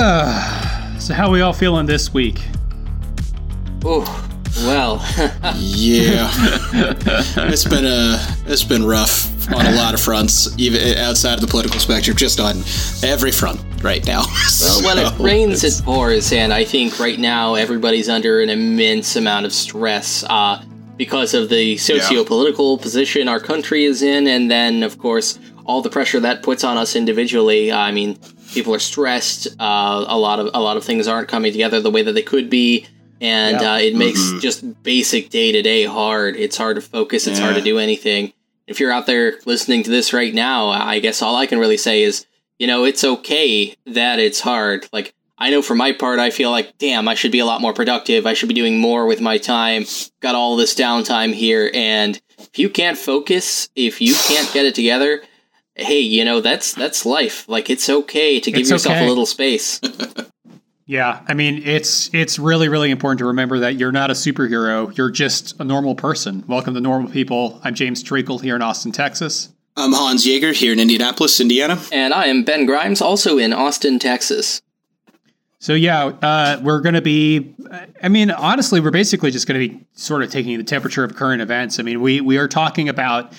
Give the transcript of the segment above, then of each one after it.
so how we all feeling this week? Oh, well. yeah, it's been a it's been rough on a lot of fronts, even outside of the political spectrum, just on every front right now. Well, when it rains, it pours, and I think right now everybody's under an immense amount of stress uh, because of the socio-political yeah. position our country is in, and then of course all the pressure that puts on us individually. I mean, people are stressed. Uh, a lot of a lot of things aren't coming together the way that they could be, and uh, it makes mm-hmm. just basic day to day hard. It's hard to focus. It's yeah. hard to do anything. If you're out there listening to this right now, I guess all I can really say is, you know, it's okay that it's hard. Like I know for my part, I feel like, damn, I should be a lot more productive. I should be doing more with my time. Got all this downtime here, and if you can't focus, if you can't get it together, hey, you know, that's that's life. Like it's okay to give it's yourself okay. a little space. yeah, I mean, it's it's really really important to remember that you're not a superhero. You're just a normal person. Welcome to Normal People. I'm James Treacle here in Austin, Texas. I'm Hans Yeager here in Indianapolis, Indiana. And I am Ben Grimes, also in Austin, Texas. So yeah, uh, we're going to be. I mean, honestly, we're basically just going to be sort of taking the temperature of current events. I mean, we we are talking about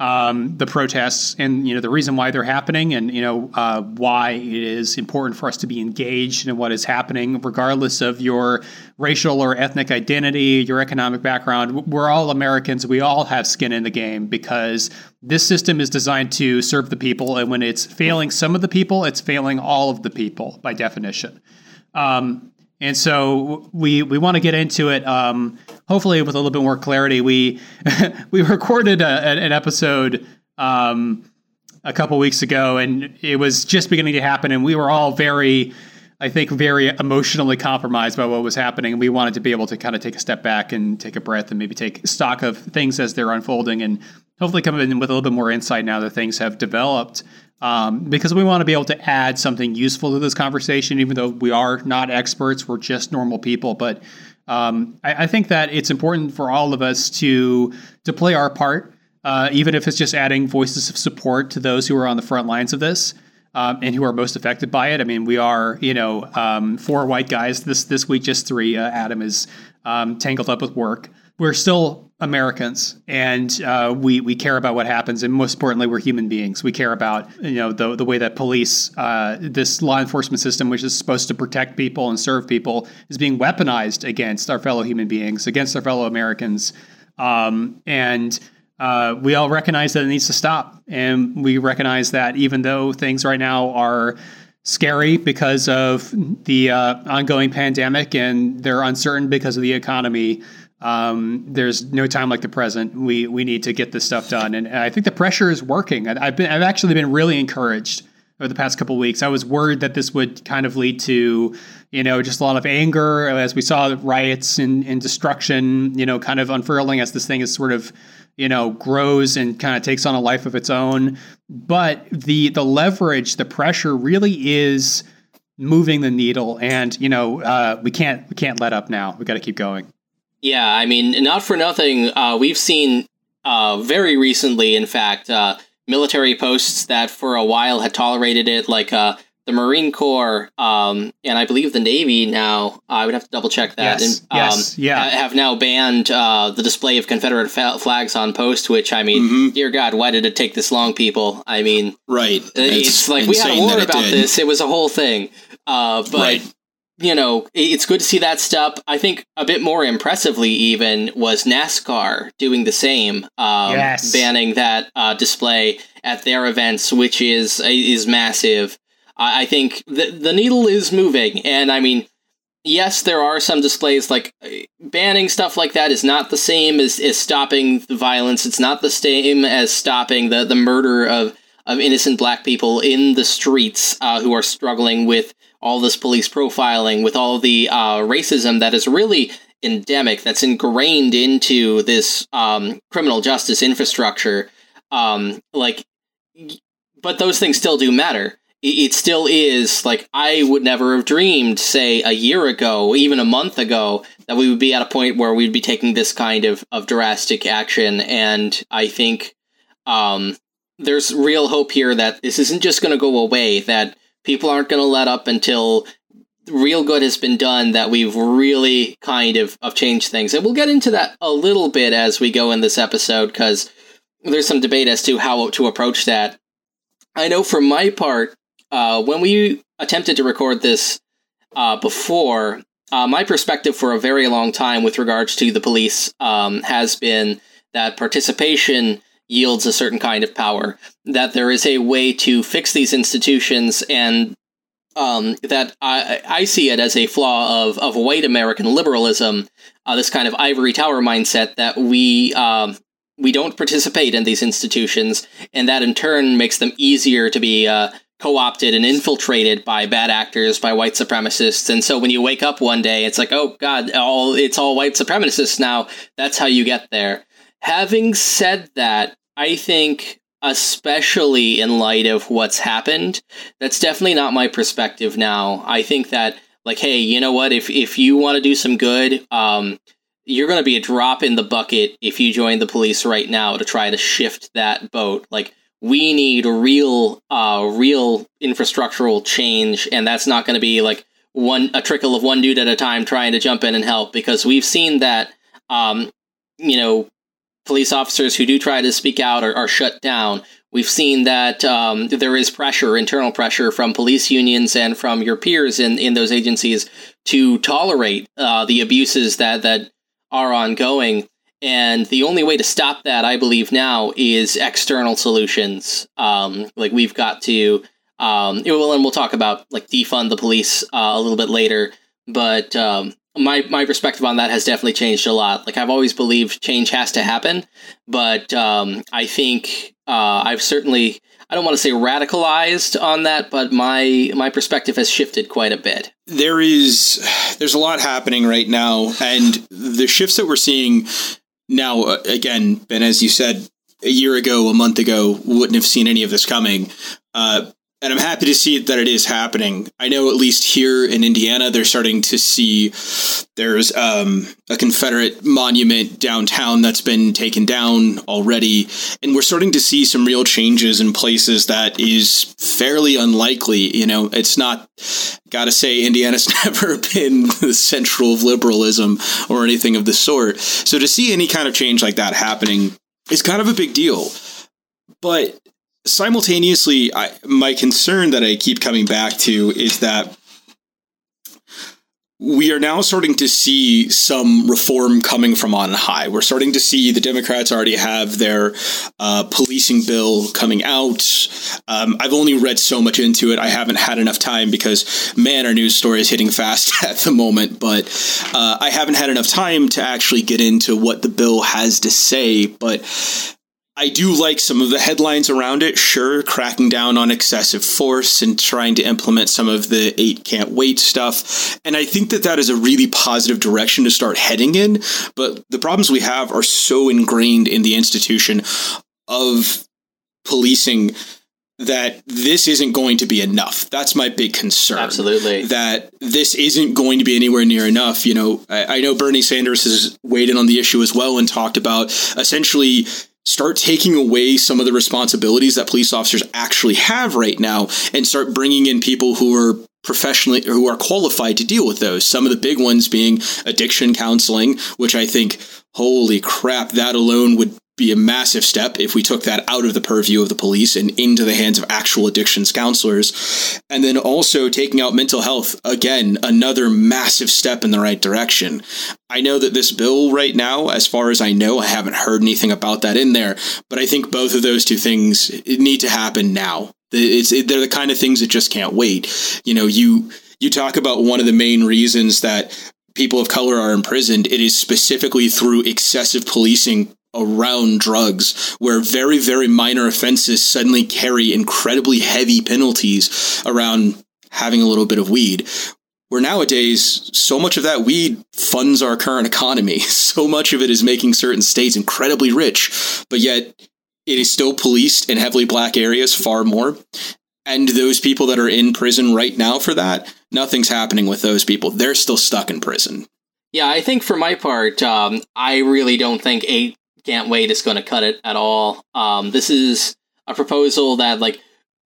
um, the protests and you know the reason why they're happening and you know uh, why it is important for us to be engaged in what is happening regardless of your racial or ethnic identity your economic background. We're all americans. We all have skin in the game because this system is designed to serve the people and when it's failing some of the people it's failing all of the people by definition. Um, and so we we want to get into it. Um, hopefully, with a little bit more clarity. We we recorded a, an episode um, a couple weeks ago, and it was just beginning to happen, and we were all very, I think, very emotionally compromised by what was happening, and we wanted to be able to kind of take a step back and take a breath and maybe take stock of things as they're unfolding, and hopefully come in with a little bit more insight now that things have developed um, because we want to be able to add something useful to this conversation, even though we are not experts, we're just normal people. But um, I, I, think that it's important for all of us to to play our part, uh, even if it's just adding voices of support to those who are on the front lines of this. Um, and who are most affected by it. I mean, we are, you know, um, four white guys this this week, just three. Uh, Adam is um, tangled up with work. We're still Americans, and uh, we we care about what happens, and most importantly, we're human beings. We care about you know the the way that police, uh, this law enforcement system, which is supposed to protect people and serve people, is being weaponized against our fellow human beings, against our fellow Americans, um, and. Uh, we all recognize that it needs to stop, and we recognize that even though things right now are scary because of the uh, ongoing pandemic and they're uncertain because of the economy, um, there's no time like the present. We we need to get this stuff done, and, I think the pressure is working. I, have been I've actually been really encouraged over the past couple weeks. I was worried that this would kind of lead to you know just a lot of anger as we saw riots and, and destruction. You know, kind of unfurling as this thing is sort of you know grows and kind of takes on a life of its own. But the the leverage, the pressure, really is moving the needle, and you know uh, we can't we can't let up now. We got to keep going. Yeah, I mean, not for nothing, uh, we've seen uh, very recently, in fact, uh, military posts that for a while had tolerated it, like uh, the Marine Corps um, and I believe the Navy now. I would have to double check that. Yes, and, um, yes, yeah. Have now banned uh, the display of Confederate flags on post. Which I mean, mm-hmm. dear God, why did it take this long, people? I mean, right? It's, it's like we had a war about this. It was a whole thing. Uh, but right you know, it's good to see that step. I think a bit more impressively, even, was NASCAR doing the same, um, yes. banning that uh, display at their events, which is is massive. I, I think the the needle is moving, and I mean, yes, there are some displays like uh, banning stuff like that is not the same as, as stopping the violence. It's not the same as stopping the the murder of of innocent black people in the streets uh, who are struggling with all this police profiling, with all the uh, racism that is really endemic, that's ingrained into this um, criminal justice infrastructure. Um, like, but those things still do matter. It still is like I would never have dreamed, say, a year ago, even a month ago, that we would be at a point where we'd be taking this kind of, of drastic action. And I think um, there's real hope here that this isn't just going to go away, that people aren't going to let up until real good has been done that we've really kind of, of changed things. And we'll get into that a little bit as we go in this episode because there's some debate as to how to approach that. I know for my part, uh, when we attempted to record this uh, before, uh, my perspective for a very long time with regards to the police um, has been that participation yields a certain kind of power, that there is a way to fix these institutions, and um, that I, I, see it as a flaw of, of white American liberalism, uh, this kind of ivory tower mindset that we um, we don't participate in these institutions, and that in turn makes them easier to be uh, co-opted and infiltrated by bad actors, by white supremacists. And so when you wake up one day, it's like, oh God, all it's all white supremacists now. That's how you get there. Having said that, I think especially in light of what's happened, that's definitely not my perspective now. I think that like, hey, you know what? If if you want to do some good, um, you're going to be a drop in the bucket if you join the police right now to try to shift that boat. Like we need real, uh, real infrastructural change, and that's not going to be like one a trickle of one dude at a time trying to jump in and help because we've seen that, um, you know, police officers who do try to speak out are, are shut down. We've seen that um, there is pressure, internal pressure from police unions and from your peers in, in those agencies to tolerate uh, the abuses that that are ongoing. And the only way to stop that, I believe now, is external solutions. Um, like we've got to, um, well, and we'll talk about like defund the police uh, a little bit later. But um, my my perspective on that has definitely changed a lot. Like I've always believed change has to happen, but um, I think uh, I've certainly I don't want to say radicalized on that, but my my perspective has shifted quite a bit. There is there's a lot happening right now, and the shifts that we're seeing now, uh, again, Ben, as you said a year ago, a month ago, wouldn't have seen any of this coming. Uh, and I'm happy to see that it is happening. I know at least here in Indiana, they're starting to see there's um, a Confederate monument downtown that's been taken down already, and we're starting to see some real changes in places that is fairly unlikely. You know, it's not. Got to say, Indiana's never been the central of liberalism or anything of the sort. So to see any kind of change like that happening is kind of a big deal. But simultaneously, I, my concern that I keep coming back to is that we are now starting to see some reform coming from on high. We're starting to see the Democrats already have their uh, policing bill coming out. Um, I've only read so much into it. I haven't had enough time because, man, our news story is hitting fast at the moment. But uh, I haven't had enough time to actually get into what the bill has to say. But I do like some of the headlines around it. Sure, cracking down on excessive force and trying to implement some of the eight can't wait stuff. And I think that that is a really positive direction to start heading in. But the problems we have are so ingrained in the institution of policing that this isn't going to be enough. That's my big concern. Absolutely. That this isn't going to be anywhere near enough. You know, I, I know Bernie Sanders has weighed in on the issue as well and talked about essentially start taking away some of the responsibilities that police officers actually have right now and start bringing in people who are professionally who are qualified to deal with those. Some of the big ones being addiction counseling which i think holy crap that alone would be a massive step if we took that out of the purview of the police and into the hands of actual addictions counselors. And then also taking out mental health, again, another massive step in the right direction. I know that this bill right now, as far as I know, I haven't heard anything about that in there, but I think both of those two things need to happen now. It's, they're the kind of things that just can't wait. You know, you you talk about one of the main reasons that people of color are imprisoned, it is specifically through excessive policing around drugs where very very minor offenses suddenly carry incredibly heavy penalties around having a little bit of weed where nowadays so much of that weed funds our current economy. So much of it is making certain states incredibly rich but yet it is still policed in heavily black areas far more. And those people that are in prison right now for that nothing's happening with those people. They're still stuck in prison. Yeah, I think for my part, um, I really don't think eight can't wait is going to cut it at all. Um, this is a proposal that like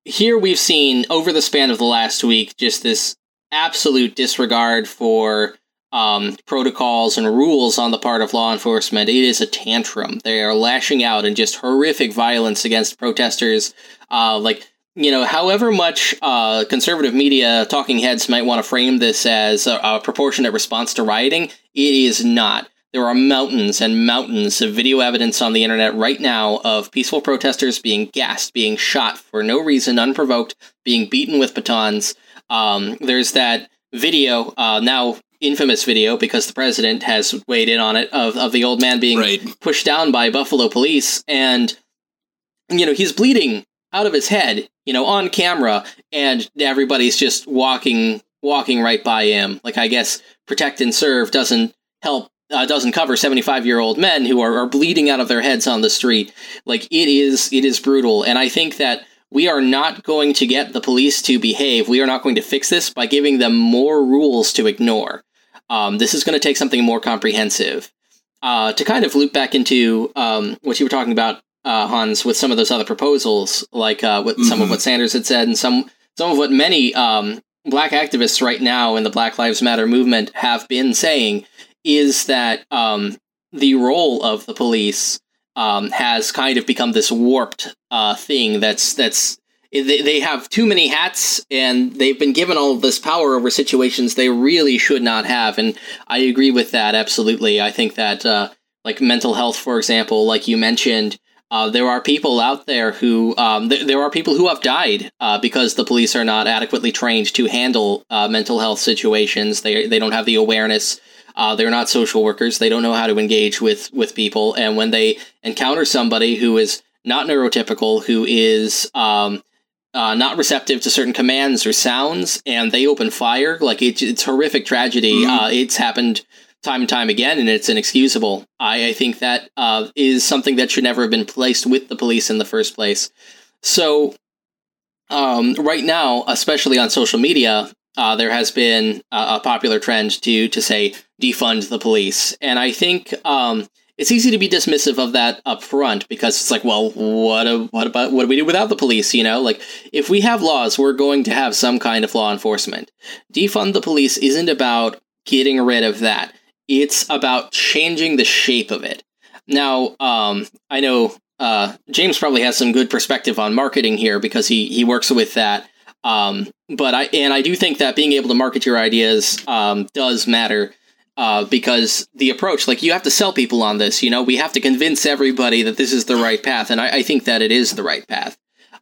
here we've seen over the span of the last week just this absolute disregard for um, protocols and rules on the part of law enforcement. It is a tantrum. They are lashing out in just horrific violence against protesters. Uh, like, you know, however much uh, conservative media talking heads might want to frame this as a, a proportionate response to rioting, it is not. There are mountains and mountains of video evidence on the internet right now of peaceful protesters being gassed, being shot for no reason, unprovoked, being beaten with batons. Um, there's that video, uh, now infamous video because the president has weighed in on it, of, of the old man being right. pushed down by Buffalo police. And, you know, he's bleeding out of his head, you know, on camera, and everybody's just walking walking right by him. Like, I guess protect and serve doesn't help uh, doesn't cover 75 year old men who are, are bleeding out of their heads on the street. Like it is, it is brutal. And I think that we are not going to get the police to behave. We are not going to fix this by giving them more rules to ignore. Um, this is going to take something more comprehensive. Uh, to kind of loop back into um, what you were talking about, uh, Hans, with some of those other proposals, like uh, with mm-hmm. some of mm-hmm. what Sanders had said, and some some of what many um, black activists right now in the Black Lives Matter movement have been saying, is that um, the role of the police um, has kind of become this warped uh, thing that's that's they, they have too many hats and they've been given all this power over situations they really should not have. And i agree with that absolutely. I think that uh, like mental health for example like you mentioned uh, there are people out there who um, th- there are people who have died uh, because the police are not adequately trained to handle uh, mental health situations. They, they don't have the awareness uh, they're not social workers. They don't know how to engage with with people. And when they encounter somebody who is not neurotypical, who is um, uh, not receptive to certain commands or sounds, and they open fire, like it, it's horrific tragedy. Mm-hmm. Uh, it's happened time and time again, and it's inexcusable. I, I think that uh, is something that should never have been placed with the police in the first place. So, um, right now, especially on social media, uh, there has been a, a, popular trend to to say defund the police, and I think um, it's easy to be dismissive of that up front because it's like, well, what a, what about what do we do without the police? You know, like if we have laws, we're going to have some kind of law enforcement. Defund the police isn't about getting rid of that; it's about changing the shape of it. Now, um, I know uh, James probably has some good perspective on marketing here because he he works with that. Um, but I and I do think that being able to market your ideas um, does matter uh, because the approach, like you have to sell people on this. You know, we have to convince everybody that this is the right path, and I, I think that it is the right path.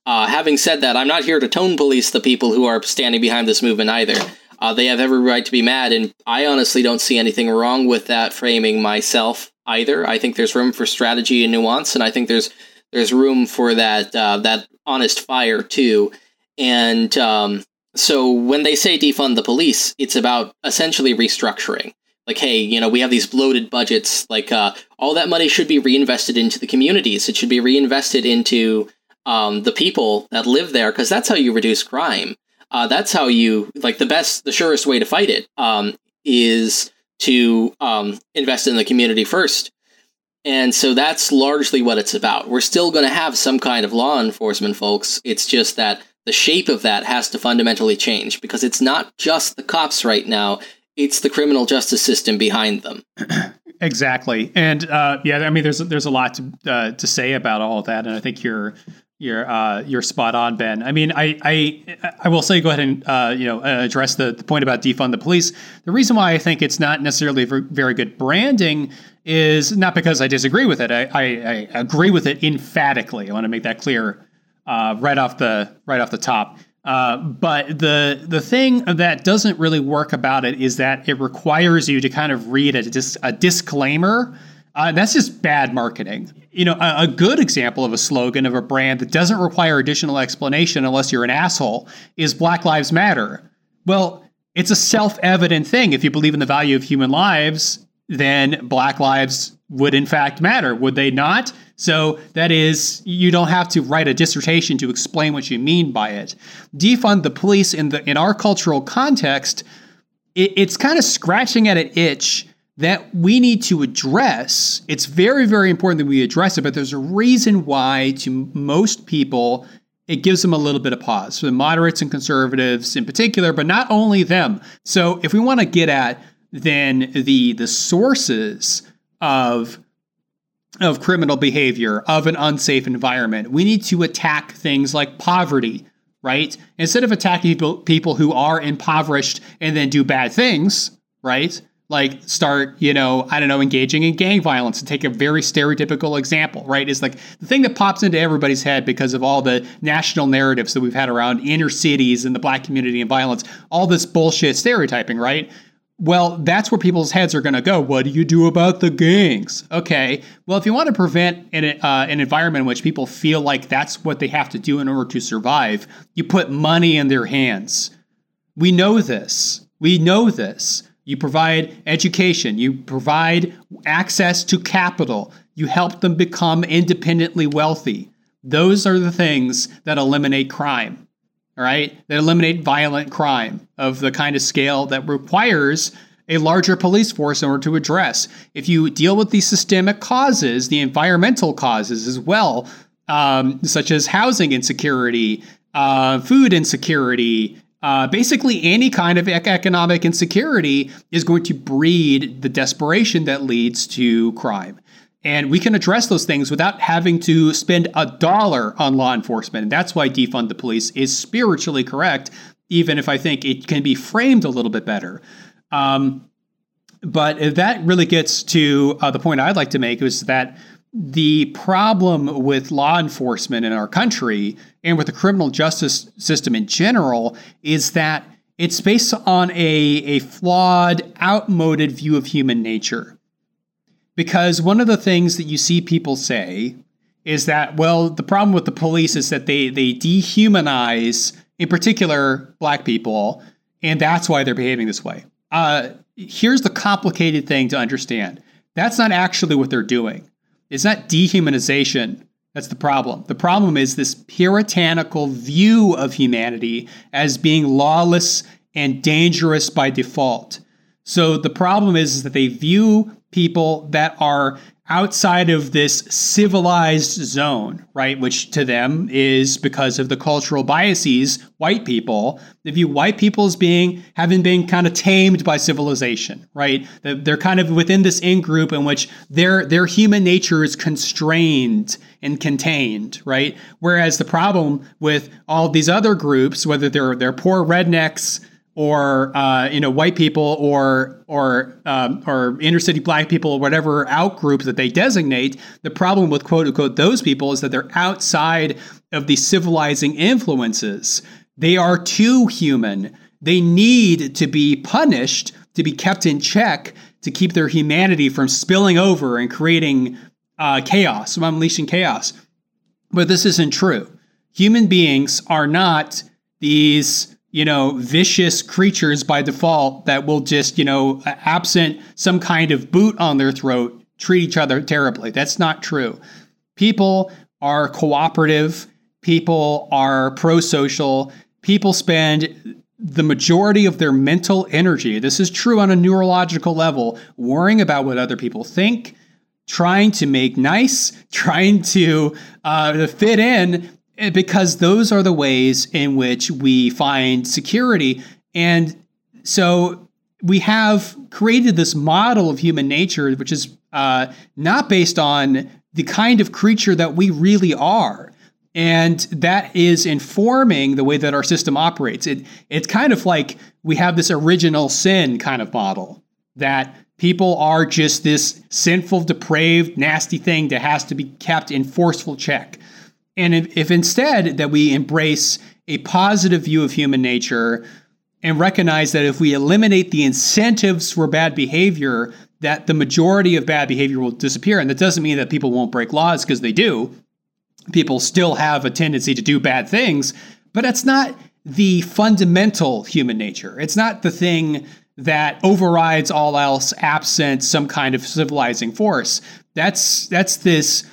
Uh, having said that, I'm not here to tone police the people who are standing behind this movement either. Uh, they have every right to be mad, and I honestly don't see anything wrong with that framing myself either. I think there's room for strategy and nuance, and I think there's there's room for that uh, that honest fire too. And um, so when they say defund the police, it's about essentially restructuring. Like, hey, you know, we have these bloated budgets. Like, uh, all that money should be reinvested into the communities. It should be reinvested into um, the people that live there, because that's how you reduce crime. Uh, that's how you like the best, the surest way to fight it um, is to um, invest in the community first. And so that's largely what it's about. We're still going to have some kind of law enforcement, folks. It's just that the shape of that has to fundamentally change because it's not just the cops right now, it's the criminal justice system behind them. exactly. And uh, yeah, I mean, there's there's a lot to uh, to say about all of that, and I think you're you're uh, you're spot on, Ben. I mean, I I I will say, go ahead and uh, you know address the, the point about defund the police. The reason why I think it's not necessarily very good branding is not because I disagree with it. I, I, I agree with it emphatically. I want to make that clear uh, right off the right off the top. Uh, but the the thing that doesn't really work about it is that it requires you to kind of read a, dis- a disclaimer. Uh, that's just bad marketing. You know, a, a, good example of a slogan of a brand that doesn't require additional explanation unless you're an asshole is Black Lives Matter. Well, it's a self-evident thing. If you believe in the value of human lives, then Black lives would in fact matter, would they not? So that is, you don't have to write a dissertation to explain what you mean by it. Defund the police in the in our cultural context, it, it's kind of scratching at an itch that we need to address. It's very, very important that we address it, but there's a reason why to most people it gives them a little bit of pause for the moderates and conservatives in particular, but not only them. So if we want to get at then the the sources of of criminal behavior, of an unsafe environment, we need to attack things like poverty, right? Instead of attacking people, people who are impoverished and then do bad things, right? Like start, you know, I don't know, engaging in gang violence and take a very stereotypical example, right? Is like the thing that pops into everybody's head because of all the national narratives that we've had around inner cities and the black community and violence, all this bullshit stereotyping, right? Well, that's where people's heads are going to go. What do you do about the gangs? Okay. Well, if you want to prevent an, uh, an environment in which people feel like that's what they have to do in order to survive, you put money in their hands. We know this. We know this. You provide education, you provide access to capital, you help them become independently wealthy. Those are the things that eliminate crime all right, that eliminate violent crime of the kind of scale that requires a larger police force in order to address. If you deal with the systemic causes, the environmental causes as well, um, such as housing insecurity, uh, food insecurity, uh, basically any kind of economic insecurity is going to breed the desperation that leads to crime. And we can address those things without having to spend a dollar on law enforcement. And that's why defund the police is spiritually correct, even if I think it can be framed a little bit better. Um, but that really gets to uh, the point I'd like to make is that the problem with law enforcement in our country and with the criminal justice system in general is that it's based on a, a flawed, outmoded view of human nature. Because one of the things that you see people say is that, well, the problem with the police is that they, they dehumanize, in particular, black people, and that's why they're behaving this way. Uh, here's the complicated thing to understand that's not actually what they're doing. It's not dehumanization that's the problem. The problem is this puritanical view of humanity as being lawless and dangerous by default. So the problem is, is that they view people that are outside of this civilized zone, right? Which to them is because of the cultural biases, white people, they view white people as being having been kind of tamed by civilization, right? They're kind of within this in group in which their their human nature is constrained and contained, right? Whereas the problem with all these other groups, whether they're they're poor rednecks, or uh, you know white people or or um, or inner city black people or whatever out group that they designate. The problem with quote unquote those people is that they're outside of the civilizing influences. They are too human. They need to be punished to be kept in check to keep their humanity from spilling over and creating uh, chaos, from unleashing chaos. But this isn't true. Human beings are not these you know, vicious creatures by default that will just, you know, absent some kind of boot on their throat, treat each other terribly. That's not true. People are cooperative, people are pro social, people spend the majority of their mental energy, this is true on a neurological level, worrying about what other people think, trying to make nice, trying to uh, fit in, because those are the ways in which we find security. And so we have created this model of human nature, which is uh, not based on the kind of creature that we really are. And that is informing the way that our system operates. It, it's kind of like we have this original sin kind of model that people are just this sinful, depraved, nasty thing that has to be kept in forceful check. And if, if instead that we embrace a positive view of human nature and recognize that if we eliminate the incentives for bad behavior, that the majority of bad behavior will disappear. And that doesn't mean that people won't break laws because they do. People still have a tendency to do bad things, but it's not the fundamental human nature. It's not the thing that overrides all else absent some kind of civilizing force. That's that's this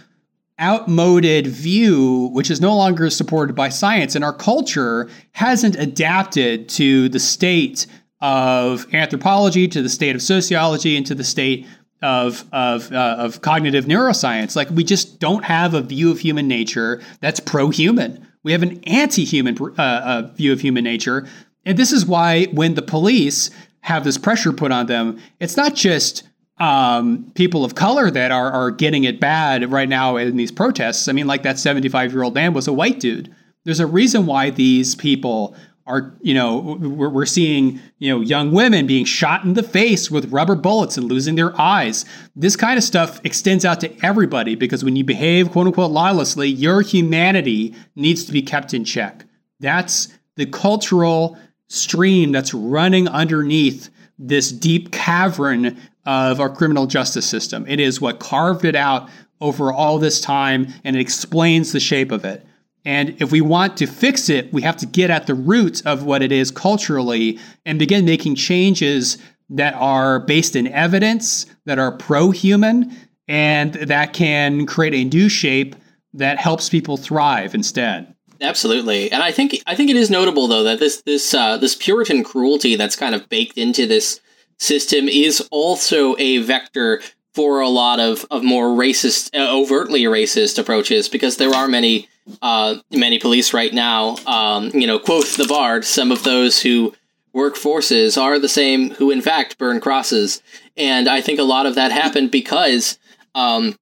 outmoded view, which is no longer supported by science. And our culture hasn't adapted to the state of anthropology, to the state of sociology, and to the state of of uh, of cognitive neuroscience. Like we just don't have a view of human nature that's pro-human. We have an anti-human uh, uh, view of human nature, and this is why when the police have this pressure put on them, it's not just um, people of color that are are getting it bad right now in these protests. I mean, like that 75 year old man was a white dude. There's a reason why these people are, you know, we're, we're seeing, you know, young women being shot in the face with rubber bullets and losing their eyes. This kind of stuff extends out to everybody because when you behave, quote unquote, lawlessly, your humanity needs to be kept in check. That's the cultural stream that's running underneath this deep cavern of our criminal justice system. It is what carved it out over all this time and it explains the shape of it. And if we want to fix it, we have to get at the roots of what it is culturally and begin making changes that are based in evidence, that are pro human, and that can create a new shape that helps people thrive instead. Absolutely, and I think I think it is notable though that this this uh, this Puritan cruelty that's kind of baked into this system is also a vector for a lot of, of more racist, uh, overtly racist approaches because there are many uh, many police right now. Um, you know, quote the Bard: some of those who work forces are the same who, in fact, burn crosses, and I think a lot of that happened because. Um,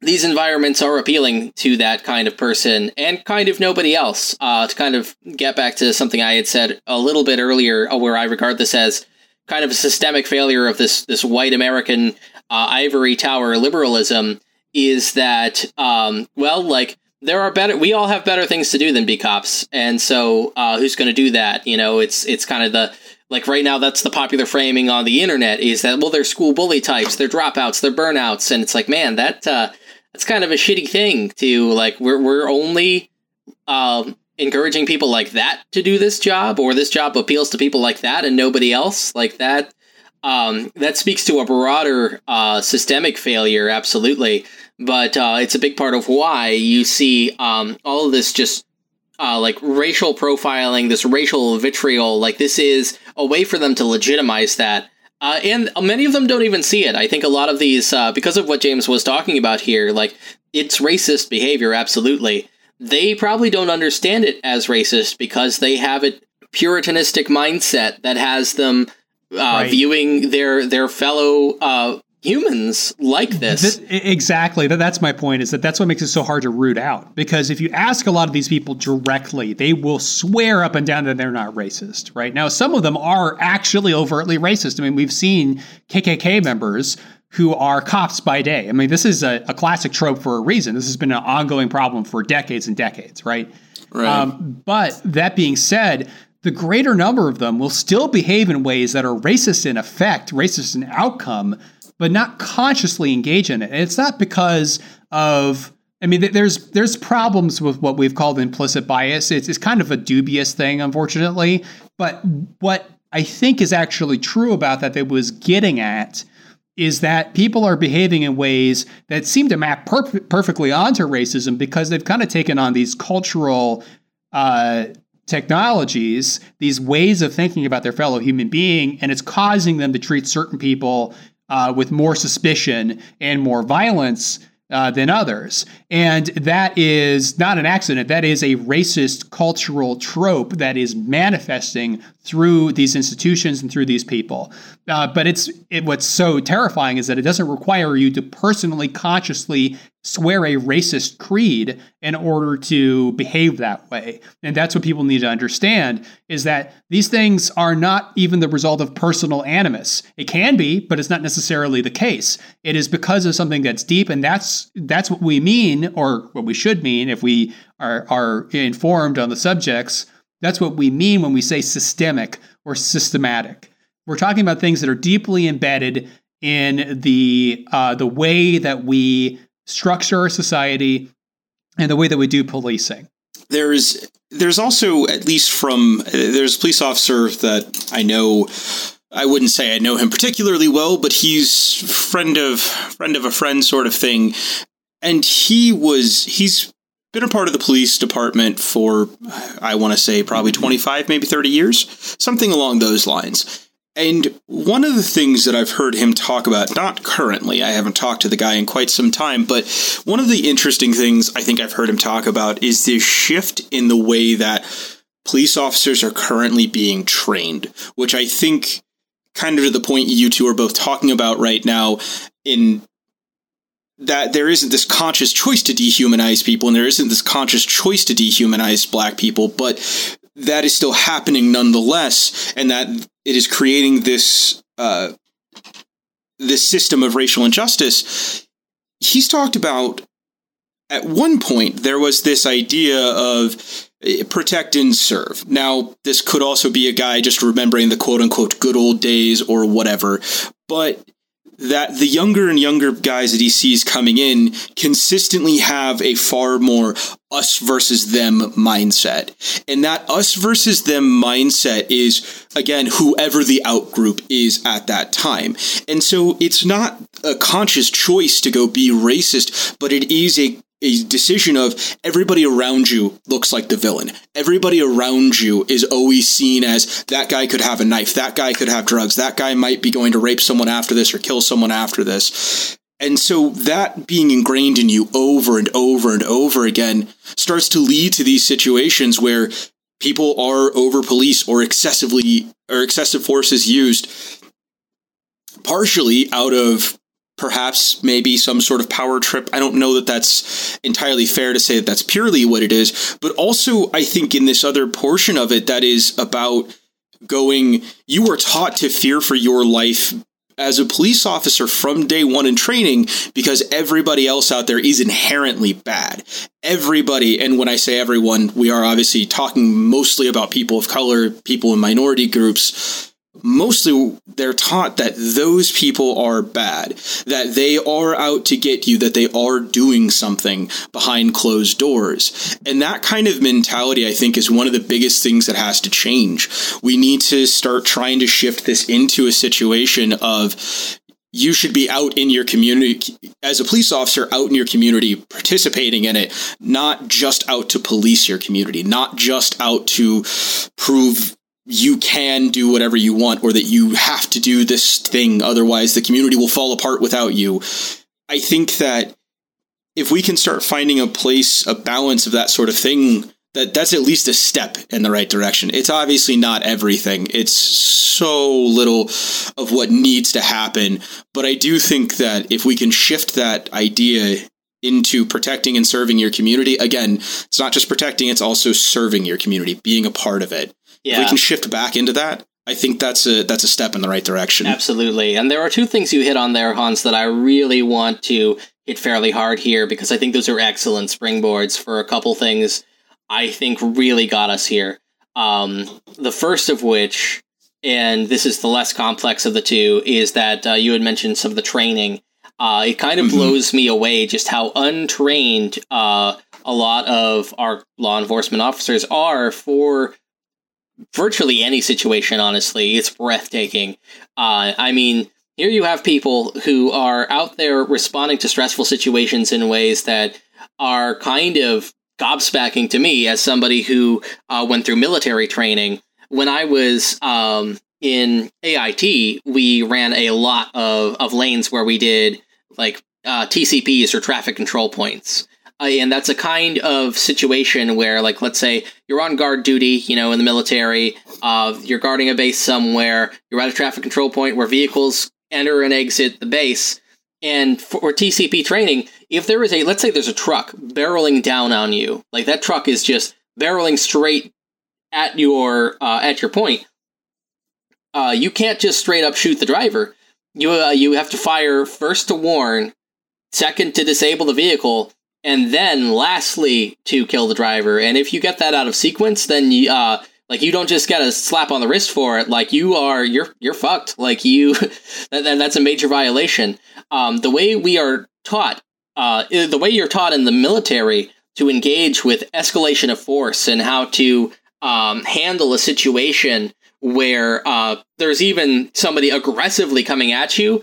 these environments are appealing to that kind of person and kind of nobody else. Uh, to kind of get back to something I had said a little bit earlier, uh, where I regard this as kind of a systemic failure of this this white American uh, ivory tower liberalism is that um, well, like there are better. We all have better things to do than be cops, and so uh, who's going to do that? You know, it's it's kind of the like right now that's the popular framing on the internet is that well they're school bully types, they're dropouts, they're burnouts, and it's like man that that's kind of a shitty thing to like we're we're only um, encouraging people like that to do this job or this job appeals to people like that and nobody else. Like that um, that speaks to a broader uh, systemic failure absolutely. But uh, it's a big part of why you see um, all of this just uh, like racial profiling this racial vitriol like this is a way for them to legitimize that uh, and many of them don't even see it. I think a lot of these, uh, because of what James was talking about here, like it's racist behavior, absolutely they probably don't understand it as racist because they have a puritanistic mindset that has them uh, right. viewing their their fellow uh, humans like this. exactly. That's my point. Is that that's what makes it so hard to root out? Because if you ask a lot of these people directly, they will swear up and down that they're not racist. Right now, some of them are actually overtly racist. I mean, we've seen KKK members who are cops by day. I mean, this is a, a, classic trope for a reason. This has been an ongoing problem for decades and decades, right? Right. Um, but that being said, the greater number of them will still behave in ways that are racist in effect, racist in outcome, but not consciously engage in it. And it's not because of I mean, there's there's problems with what we've called implicit bias. It's, it's kind of a dubious thing, unfortunately. But what I think is actually true about that that was getting at is that people are behaving in ways that seem to map per- perfectly onto racism because they've kind of taken on these cultural uh, technologies, these ways of thinking about their fellow human being, and it's causing them to treat certain people uh, with more suspicion and more violence uh, than others. And that is not an accident. That is a racist cultural trope that is manifesting through these institutions and through these people. Uh, but it's it, what's so terrifying is that it doesn't require you to personally, consciously swear a racist creed in order to behave that way. And that's what people need to understand is that these things are not even the result of personal animus. It can be, but it's not necessarily the case. It is because of something that's deep and that's that's what we mean or what we should mean if we are are informed on the subjects that's what we mean when we say systemic or systematic. We're talking about things that are deeply embedded in the uh, the way that we structure our society and the way that we do policing. There's there's also at least from there's a police officer that I know I wouldn't say I know him particularly well, but he's friend of friend of a friend sort of thing. And he was he's been a part of the police department for, I want to say, probably 25, maybe 30 years, something along those lines. And one of the things that I've heard him talk about, not currently, I haven't talked to the guy in quite some time, but one of the interesting things I think I've heard him talk about is this shift in the way that police officers are currently being trained, which I think kind of to the point you two are both talking about right now in that there isn't this conscious choice to dehumanize people and there isn't this conscious choice to dehumanize black people, but that is still happening nonetheless, and that it is creating this uh, this system of racial injustice. He's talked about at one point there was this idea of eh, protect and serve. Now, this could also be a guy just remembering the quote unquote good old days or whatever, but that the younger and younger guys that he sees coming in consistently have a far more us versus them mindset. And that us versus them mindset is, again, whoever the outgroup is at that time. And so it's not a conscious choice to go be racist, but it is a a decision of everybody around you looks like the villain. Everybody around you is always seen as that guy could have a knife, that guy could have drugs, that guy might be going to rape someone after this or kill someone after this. And so that being ingrained in you over and over and over again starts to lead to these situations where people are over police or excessively or excessive force is used partially out of perhaps maybe some sort of power trip. I don't know that that's entirely fair to say that that's purely what it is, but also I think in this other portion of it that is about going you were taught to fear for your life as a police officer from day one in training because everybody else out there is inherently bad. Everybody, and when I say everyone, we are obviously talking mostly about people of color, people in minority groups, mostly they're taught that those people are bad, that they are out to get you, that they are doing something behind closed doors. And that kind of mentality, I think, is one of the biggest things that has to change. We need to start trying to shift this into a situation of you should be out in your community as a police officer out in your community participating in it not just out to police your community not just out to prove you can do whatever you want or that you have to do this thing otherwise the community will fall apart without you. I think that if we can start finding a place a balance of that sort of thing that that's at least a step in the right direction. It's obviously not everything. It's so little of what needs to happen. But i do think that if we can shift that idea into protecting and serving your community again it's not just protecting it's also serving your community being a part of it yeah. If we can shift back into that, I think that's a that's a step in the right direction. Absolutely. And there are two things you hit on there, Hans, that I really want to hit fairly hard here because I think those are excellent springboards for a couple things I think really got us here. Um, the first of which, and this is the less complex of the two, is that uh, you had mentioned some of the training. Uh, it kind of mm-hmm. blows me away just how untrained uh, a lot of our law enforcement officers are for virtually any situation, honestly. It's breathtaking. Uh, I mean, here you have people who are out there responding to stressful situations in ways that are kind of gobsmacking to me as somebody who uh, went through military training. When I was um, in AIT, we ran a lot of, of lanes where we did like uh, TCPs or traffic control points. Uh, and that's a kind of situation where, like, let's say you're on guard duty, you know, in the military, uh, you're guarding a base somewhere, you're at a traffic control point where vehicles enter and exit the base. And for TCP training, if there is a, let's say there's a truck barreling down on you, like that truck is just barreling straight at your uh, at your point, uh, you can't just straight up shoot the driver. You uh, you have to fire first to warn, second to disable the vehicle, and then lastly to kill the driver. And if you get that out of sequence, then you, uh, like you don't just get a slap on the wrist for it. Like you are, you're you're fucked. Like you, that, that's a major violation. Um, the way we are taught, uh, the way you're taught in the military to engage with escalation of force and how to um, handle a situation where uh, there's even somebody aggressively coming at you.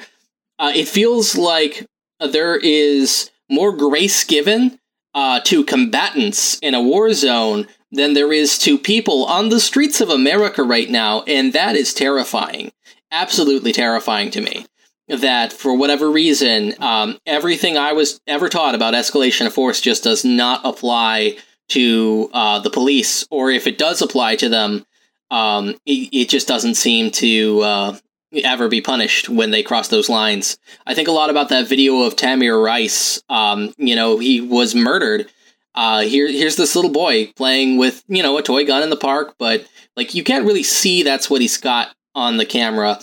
Uh, it feels like there is more grace given uh, to combatants in a war zone than there is to people on the streets of America right now, and that is terrifying. absolutely terrifying to me that for whatever reason, um, everything I was ever taught about escalation of force just does not apply to uh, the police, or if it does apply to them, um, it, it, just doesn't seem to uh, ever be punished when they cross those lines. I think a lot about that video of Tamir Rice. Um, you know, he was murdered. Uh, here, here's this little boy playing with you know a toy gun in the park, but like you can't really see that's what he's got on the camera.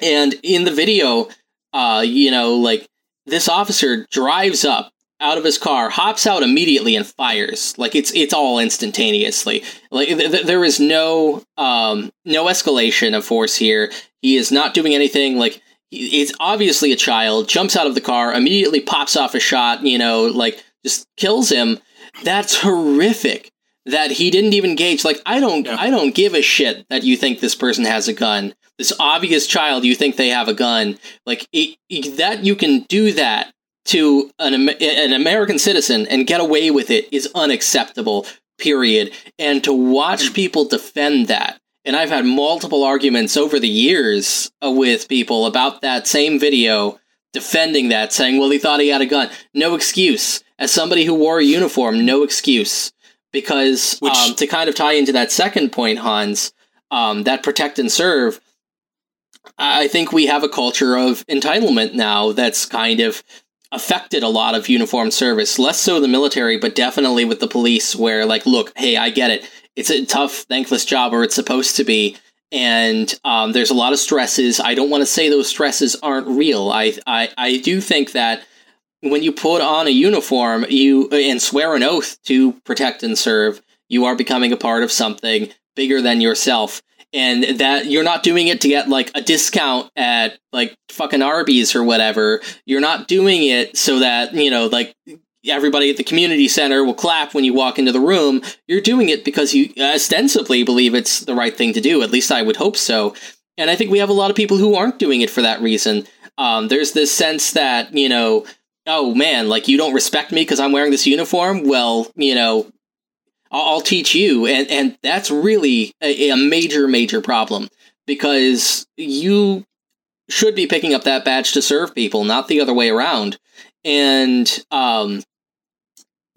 And in the video, uh, you know, like this officer drives up out of his car, hops out immediately and fires. Like it's it's all instantaneously. Like th- th- there is no um no escalation of force here. He is not doing anything like it's obviously a child jumps out of the car immediately pops off a shot you know like just kills him that's horrific that he didn't even gauge like i don't yeah. i don't give a shit that you think this person has a gun this obvious child you think they have a gun like it, it, that you can do that to an, an american citizen and get away with it is unacceptable period and to watch hmm. people defend that and i've had multiple arguments over the years uh, with people about that same video defending that saying well he thought he had a gun. No excuse. As somebody who wore a uniform no excuse. Because Which, um, to kind of tie into that second point hans um, that protect and serve I think we have a culture of entitlement now that's kind of affected a lot of uniform service, less so the military, but definitely with the police, where, like, look, hey, I get it. It's a tough, thankless job, or it's supposed to be. And um, there's a lot of stresses. I don't want to say those stresses aren't real. I, I, I do think that when you put on a uniform you and swear an oath to protect and serve, you are becoming a part of something bigger than yourself and that you're not doing it to get like a discount at like fucking Arby's or whatever. You're not doing it so that, you know, like everybody at the community center will clap when you walk into the room. You're doing it because you ostensibly believe it's the right thing to do. At least I would hope so. And I think we have a lot of people who aren't doing it for that reason. Um, there's this sense that, you know, oh man, like you don't respect me because I'm wearing this uniform. Well, you know, I'll teach you. And, and that's really a, a major, major problem because you should be picking up that badge to serve people, not the other way around. And um,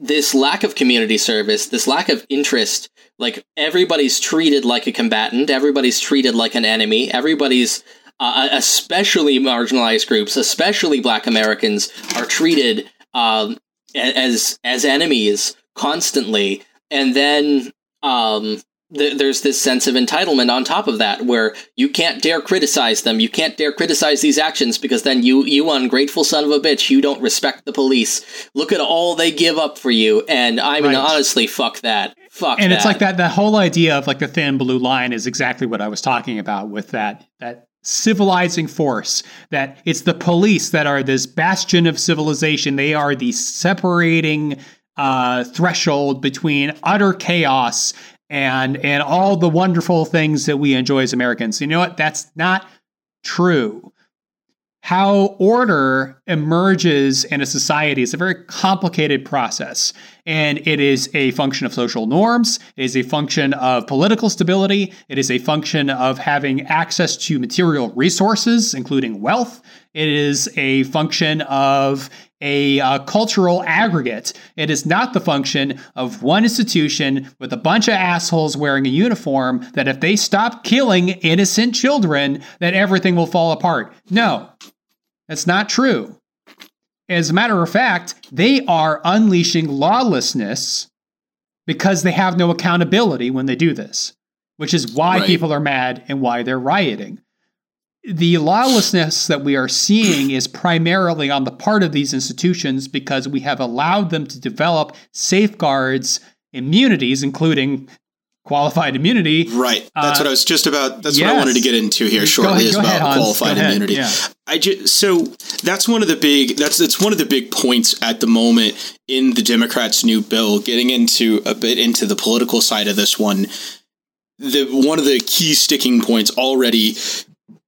this lack of community service, this lack of interest, like everybody's treated like a combatant, everybody's treated like an enemy, everybody's, uh, especially marginalized groups, especially Black Americans, are treated um, as as enemies constantly. And then um, there's this sense of entitlement on top of that, where you can't dare criticize them. You can't dare criticize these actions because then you, you ungrateful son of a bitch, you don't respect the police. Look at all they give up for you, and I mean, right. honestly, fuck that. Fuck. And that. it's like that. That whole idea of like the thin blue line is exactly what I was talking about with that that civilizing force that it's the police that are this bastion of civilization they are the separating uh, threshold between utter chaos and and all the wonderful things that we enjoy as Americans. You know what? That's not true. How order emerges in a society is a very complicated process. And it is a function of social norms, it is a function of political stability, it is a function of having access to material resources, including wealth. It is a function of a uh, cultural aggregate. It is not the function of one institution with a bunch of assholes wearing a uniform that if they stop killing innocent children, that everything will fall apart. No, that's not true. As a matter of fact, they are unleashing lawlessness because they have no accountability when they do this, which is why right. people are mad and why they're rioting the lawlessness that we are seeing is primarily on the part of these institutions because we have allowed them to develop safeguards, immunities, including qualified immunity. Right. That's uh, what I was just about. That's yes. what I wanted to get into here shortly ahead, is about ahead, qualified immunity. Yeah. I just so that's one of the big that's that's one of the big points at the moment in the Democrats' new bill. Getting into a bit into the political side of this one. The one of the key sticking points already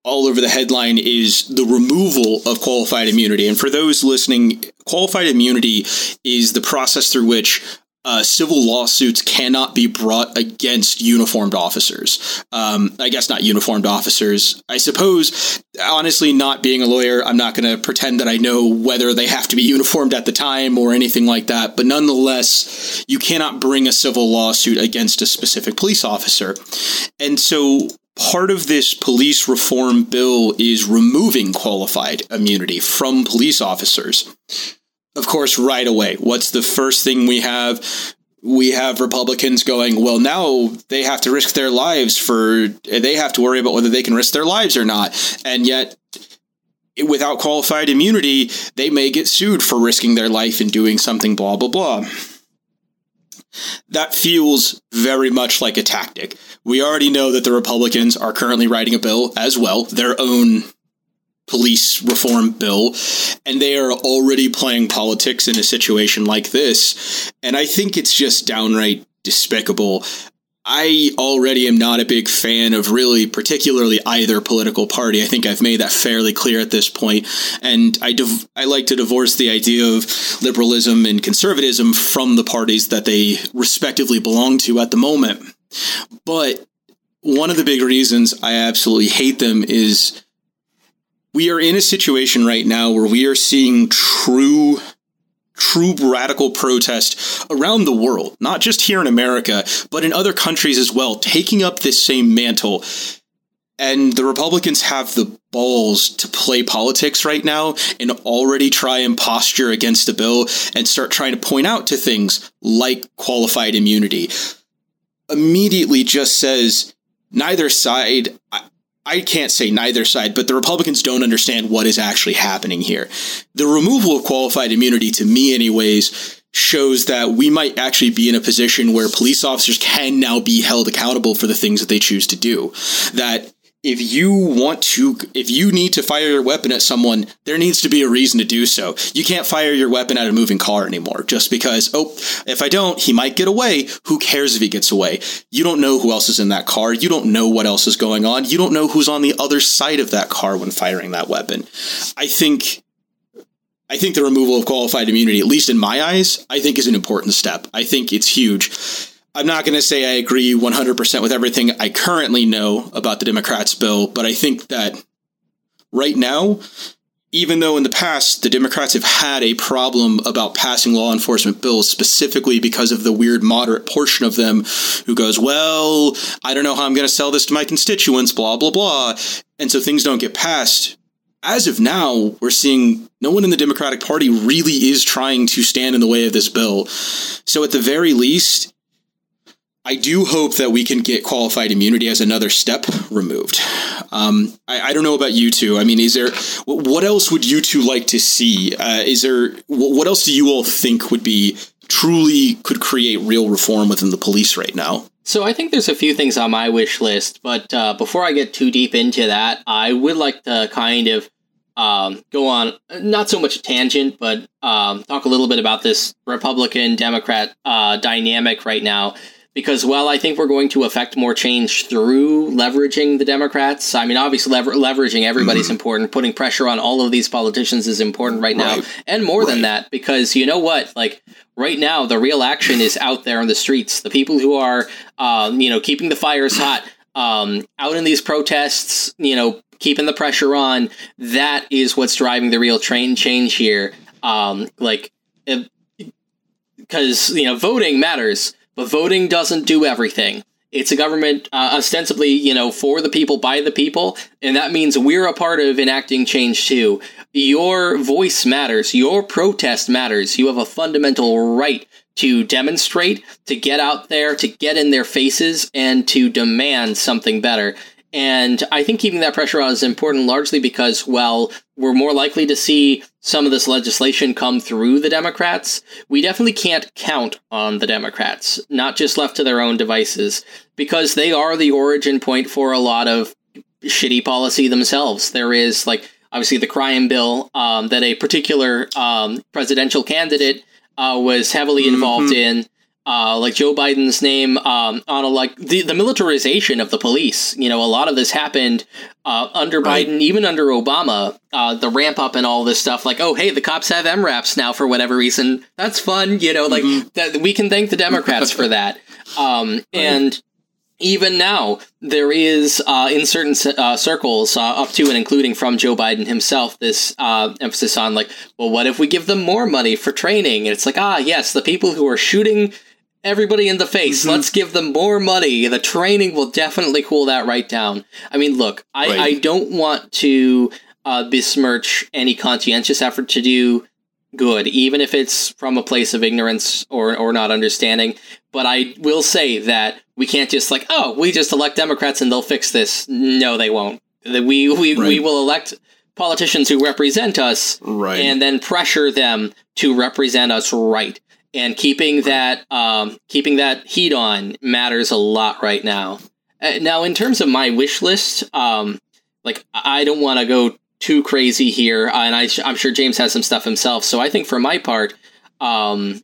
all over the headline is the removal of qualified immunity. And for those listening, qualified immunity is the process through which uh, civil lawsuits cannot be brought against uniformed officers. Um, I guess not uniformed officers. I suppose, honestly, not being a lawyer, I'm not going to pretend that I know whether they have to be uniformed at the time or anything like that. But nonetheless, you cannot bring a civil lawsuit against a specific police officer. And so part of this police reform bill is removing qualified immunity from police officers of course, right away. What's the first thing we have? We have Republicans going, well, now they have to risk their lives for, they have to worry about whether they can risk their lives or not. And yet, without qualified immunity, they may get sued for risking their life and doing something, blah, blah, blah. That feels very much like a tactic. We already know that the Republicans are currently writing a bill as well, their own police reform bill and they are already playing politics in a situation like this and i think it's just downright despicable I already am not a big fan of really, particularly either political party. I think I've made that fairly clear at this. And I, div- I like to divorce the idea of liberalism and conservatism from the parties that they respectively belong to at the moment. But one of the big reasons I absolutely hate them is we are in a situation right now where we are seeing true true radical protest around the world, not just here in America, but in other countries as well, taking up this same mantle. And the Republicans have the balls to play politics right now and already try and posture against the bill and start trying to point out to things like qualified immunity. Immediately just says neither side can't say neither side, but the Republicans don't understand what is actually happening here. The removal of qualified immunity, to me, anyways, shows that we might actually be in a position where police officers can now be held accountable for the things that they choose to do. That if you want to if you need to fire your weapon at someone there needs to be a reason to do so. You can't fire your weapon at a moving car anymore just because oh if i don't he might get away. Who cares if he gets away? You don't know who else is in that car. You don't know what else is going on. You don't know who's on the other side of that car when firing that weapon. I think I think the removal of qualified immunity, at least in my eyes, I think is an important step. I think it's huge I'm not going to say I agree 100% with everything I currently know about the Democrats' bill, but I think that right now, even though in the past the Democrats have had a problem about passing law enforcement bills specifically because of the weird moderate portion of them who goes, well, I don't know how I'm going to sell this to my constituents, blah, blah, blah. And so things don't get passed. As of now, we're seeing no one in the Democratic Party really is trying to stand in the way of this bill. So at the very least, I do hope that we can get qualified immunity as another step removed. Um, I, I, don't know about you two. I mean, is there what else would you two like to see? Uh, is there what else do you all think would be truly could create real reform within the police right now? So I think there's a few things on my wish list, but uh, before I get too deep into that, I would like to kind of um, go on not so much a tangent, but um, talk a little bit about this Republican Democrat uh, dynamic right now because while I think we're going to affect more change through leveraging the Democrats, I mean, obviously lever- leveraging everybody's mm-hmm. important. Putting pressure on all of these politicians is important right now, and more right. than that, because you know what, like right now, the real action is out there on the streets. The people who are, um, you know, keeping the fires hot, um, out in these protests, you know, keeping the pressure on. That is what's driving the real train change here. Um, like, because you know, voting matters but voting doesn't do everything. It's a government uh, ostensibly, you know, for the people, by the people, and that means we're a part of enacting change too. Your voice matters. Your protest matters. You have a fundamental right to demonstrate, to get out there, to get in their faces, and to demand something better. And I think keeping that pressure on is important largely because, well, we're more likely to see some of this legislation come through the Democrats. We definitely can't count on the Democrats, not just left to their own devices, because they are the origin point for a lot of shitty policy themselves. There is, like, obviously the crime bill um, that a particular um, presidential candidate uh, was heavily involved mm-hmm. in uh, like Joe Biden's name um, on a like the, the militarization of the police. You know, a lot of this happened uh, under right. Biden, even under Obama. Uh, the ramp up and all this stuff, like oh hey, the cops have MRAPs now for whatever reason. That's fun. You know, like mm-hmm. that we can thank the Democrats for that. Um, right. And even now, there is uh, in certain uh, circles, uh, up to and including from Joe Biden himself, this uh, emphasis on like, well, what if we give them more money for training? And it's like, ah, yes, the people who are shooting everybody in the face. Mm-hmm. Let's give them more money. The training will definitely cool that right down. I mean, look, I, right. I don't want to uh, besmirch any conscientious effort to do good, even if it's from a place of ignorance or, or not understanding. But I will say that we can't just like, oh, we just elect Democrats and they'll fix this. No, they won't. We we, right. we will elect politicians who represent us right. and then pressure them to represent us right and keeping that um, keeping that heat on matters a lot right now. Uh, now, in terms of my wish list, um, like I don't want to go too crazy here, uh, and I, am sure James has some stuff himself. So I think for my part, um,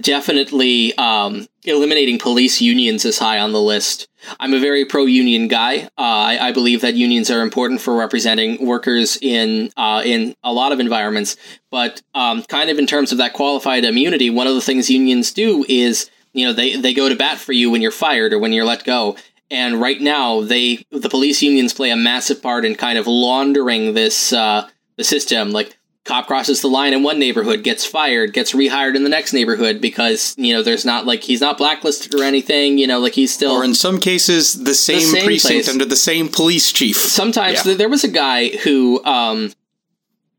definitely um, eliminating police unions is high on the list. I'm a very pro union guy. Uh, I, I, believe that unions are important for representing workers in uh, in a lot of environments. But um, kind of in terms of that qualified immunity, one of the things unions do is you know they, they go to bat for you when you're fired or when you're let go. And right now, they the police unions play a massive part in kind of laundering this uh, the system. Like cop crosses the line in one neighborhood, gets fired, gets rehired in the next neighborhood because you know there's not like he's not blacklisted or anything. You know, like he's still or in some cases the same, the same precinct place. under the same police chief. Sometimes yeah. there was a guy who um,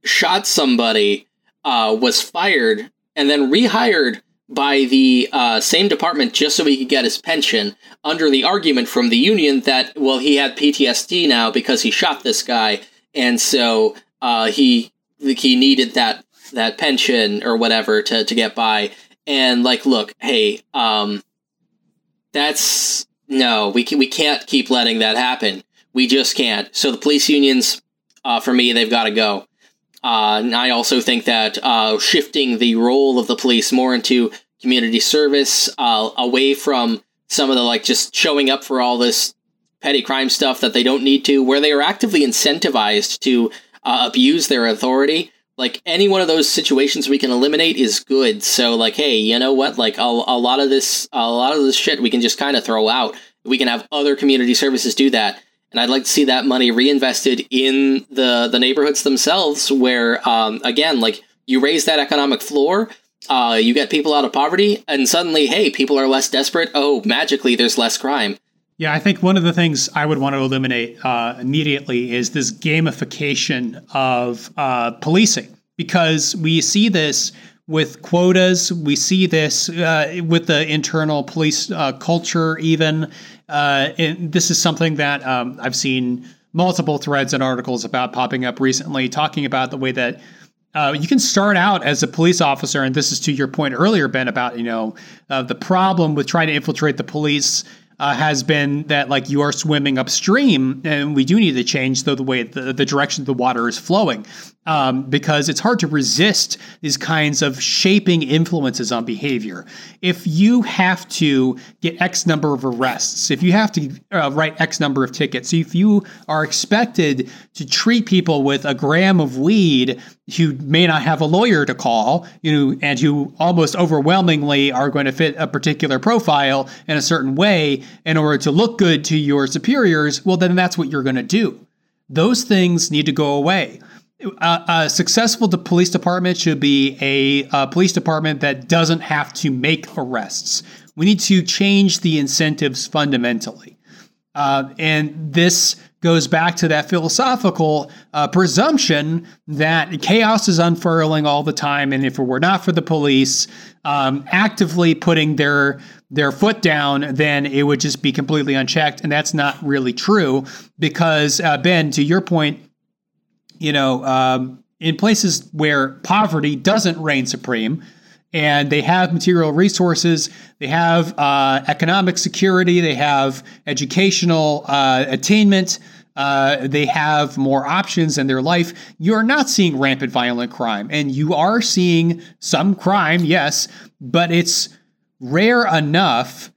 shot somebody, uh, was fired, and then rehired by the uh, same department just so he could get his pension under the argument from the union that well he had PTSD now because he shot this guy and so uh, he he needed that that pension or whatever to to get by. And like, look, hey, um, that's no, we can we can't keep letting that happen. We just can't. So the police unions, uh, for me, they've got to go. Uh, and I also think that uh, shifting the role of the police more into community service, uh, away from some of the like just showing up for all this petty crime stuff that they don't need to, where they are actively incentivized to uh, abuse their authority, like any one of those situations we can eliminate is good. So like, hey, you know what? Like a, a lot of this, a lot of this shit we can just kind of throw out. We can have other community services do that. And I'd like to see that money reinvested in the the neighborhoods themselves, where um, again, like you raise that economic floor, uh, you get people out of poverty, and suddenly, hey, people are less desperate. Oh, magically, there's less crime. Yeah, I think one of the things I would want to eliminate uh, immediately is this gamification of uh, policing because we see this with quotas. We see this uh, with the internal police uh, culture, even. Uh, this is something that um, I've seen multiple threads and articles about popping up recently, talking about the way that uh, you can start out as a police officer, and this is to your point earlier, Ben, about you know uh, the problem with trying to infiltrate the police uh, has been that like you are swimming upstream, and we do need to change the, the way the, the direction the water is flowing um, because it's hard to resist these kinds of shaping influences on behavior. If you have to get X number of arrests, if you have to uh, write X number of tickets, if you are expected to treat people with a gram of weed who may not have a lawyer to call, you know, and who almost overwhelmingly are going to fit a particular profile in a certain way in order to look good to your superiors, well, then that's what you're going to do. Those things need to go away a, a successful police department should be a, a, police department that doesn't have to make arrests. We need to change the incentives fundamentally. Uh, and this goes back to that philosophical uh, presumption that chaos is unfurling all the time, and if it were not for the police um, actively putting their their foot down, then it would just be completely unchecked, and that's not really true. Because uh, Ben, to your point, you know, um, in places where poverty doesn't reign supreme, and they have material resources, they have uh, economic security, they have educational uh, attainment, uh, they have more options in their life. You're not seeing rampant violent crime, and you are seeing some crime, yes, but it's rare enough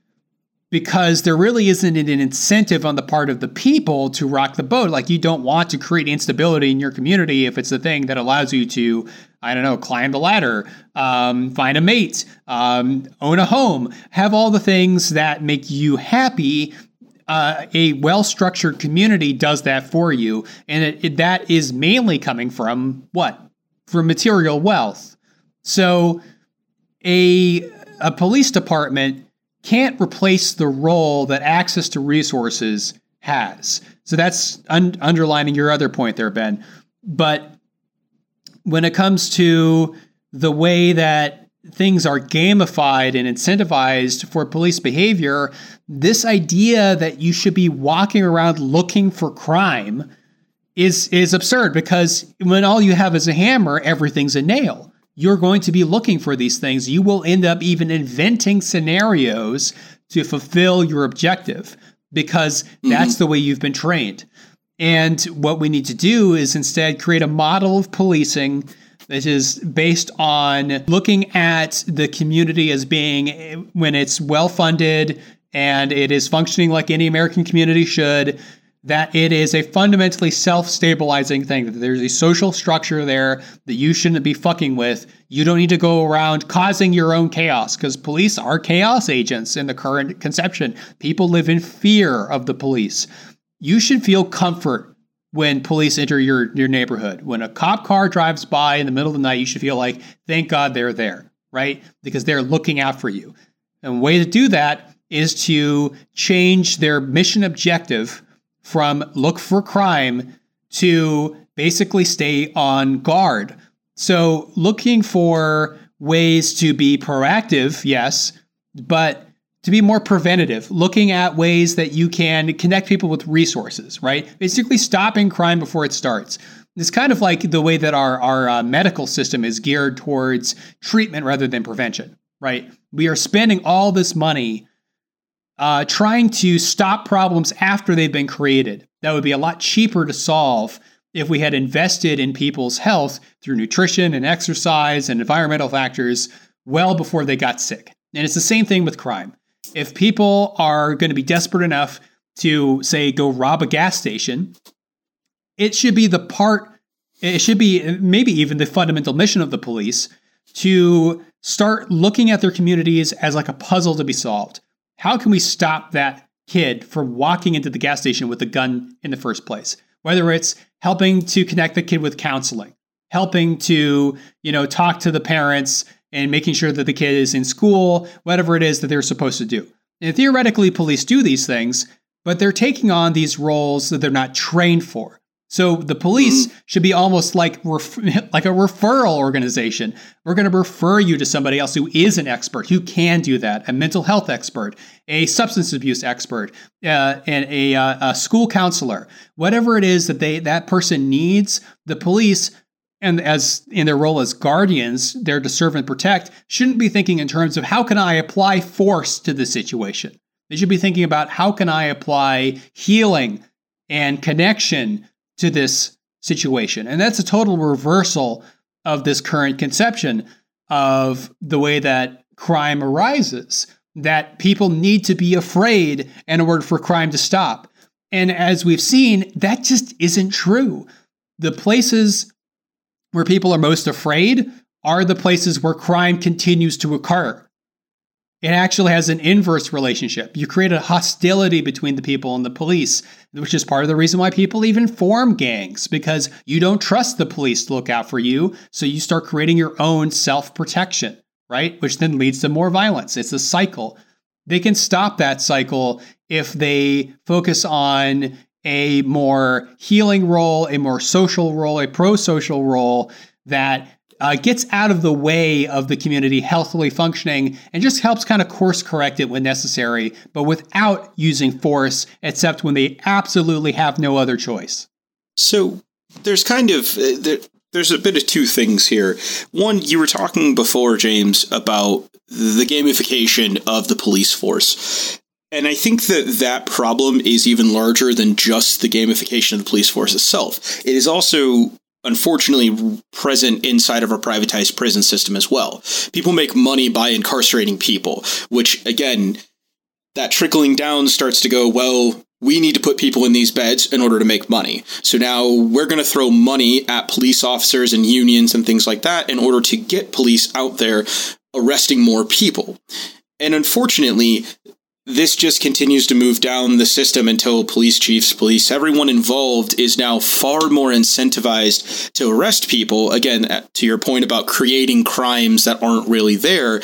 because there really isn't an incentive on the part of the people to rock the boat. Like you don't want to create instability in your community if it's the thing that allows you to, I don't know, climb the ladder, um, find a mate, um, own a home, have all the things that make you happy. Uh, a well-structured community does that for you, and it, it, that is mainly coming from what? From material wealth. So, a a police department can't replace the role that access to resources has. So that's un- underlining your other point there, Ben. But when it comes to the way that things are gamified and incentivized for police behavior, this idea that you should be walking around looking for crime is is absurd because when all you have is a hammer, everything's a nail you're going to be looking for these things. You will end up even inventing scenarios to fulfill your objective because mm-hmm. that's the way you've been trained. And what we need to do is instead create a model of policing that is based on looking at the community as being, when it's well funded and it is functioning like any American community should, that it is a fundamentally self-stabilizing thing that there's a social structure there that you shouldn't be fucking with. You don't need to go around causing your own chaos because police are chaos agents in the current conception. People live in fear of the police. You should feel comfort when police enter your, your neighborhood. When a cop car drives by in the middle of the night you should feel like thank god they're there right? Because they're looking out for you. And way to do that is to change their mission objective from look for crime to basically stay on guard. So, looking for ways to be proactive, yes, but to be more preventative, looking at ways that you can connect people with resources, right? Basically, stopping crime before it starts. It's kind of like the way that our, our uh, medical system is geared towards treatment rather than prevention, right? We are spending all this money uh, trying to stop problems after they've been created. That would be a lot cheaper to solve if we had invested in people's health through nutrition and exercise and environmental factors well before they got sick. And it's the same thing with crime. If people are going to be desperate enough to, say, go rob a gas station, it should be the part, it should be maybe even the fundamental mission of the police to start looking at their communities as like a puzzle to be solved how can we stop that kid from walking into the gas station with a gun in the first place? Whether it's helping to connect the kid with counseling, helping to, you know, talk to the parents and making sure that the kid is in school, whatever it is that they're supposed to do. And theoretically, police do these things, but they're taking on these roles that they're not trained for. So the police mm-hmm. should be almost like ref- like a referral organization. We're going to refer you to somebody else who is an expert, who can do that, a mental health expert, a substance abuse expert, uh, and a, uh, a school counselor, whatever it is that they that person needs. The police and as in their role as guardians, there to serve and protect, shouldn't be thinking in terms of how can I apply force to the situation. They should be thinking about how can I apply healing and connection to this situation. And that's a total reversal of this current conception of the way that crime arises, that people need to be afraid in order for crime to stop. And as we've seen, that just isn't true. The places where people are most afraid are the places where crime continues to occur. It actually has an inverse relationship. You create a hostility between the people and the police, which is part of the reason why people even form gangs, because you don't trust the police to look out for you. So you start creating your own self protection, right? Which then leads to more violence. It's a cycle. They can stop that cycle if they focus on a more healing role, a more social role, a pro social role that uh, gets out of the way of the community healthily functioning and just helps kind of course correct it when necessary, but without using force, except when they absolutely have no other choice. So there's kind of. Uh, there, there's a bit of two things here. One, you were talking before, James, about the gamification of the police force. And I think that that problem is even larger than just the gamification of the police force itself. It is also unfortunately present inside of our privatized prison system as well. People make money by incarcerating people, which again, that trickling down starts to go, well, we need to put people in these beds in order to make money. So now we're going to throw money at police officers and unions and things like that in order to get police out there arresting more people. And unfortunately, this just continues to move down the system until police chiefs, police, everyone involved is now far more incentivized to arrest people. Again, uh, to your point about creating crimes that aren't really there,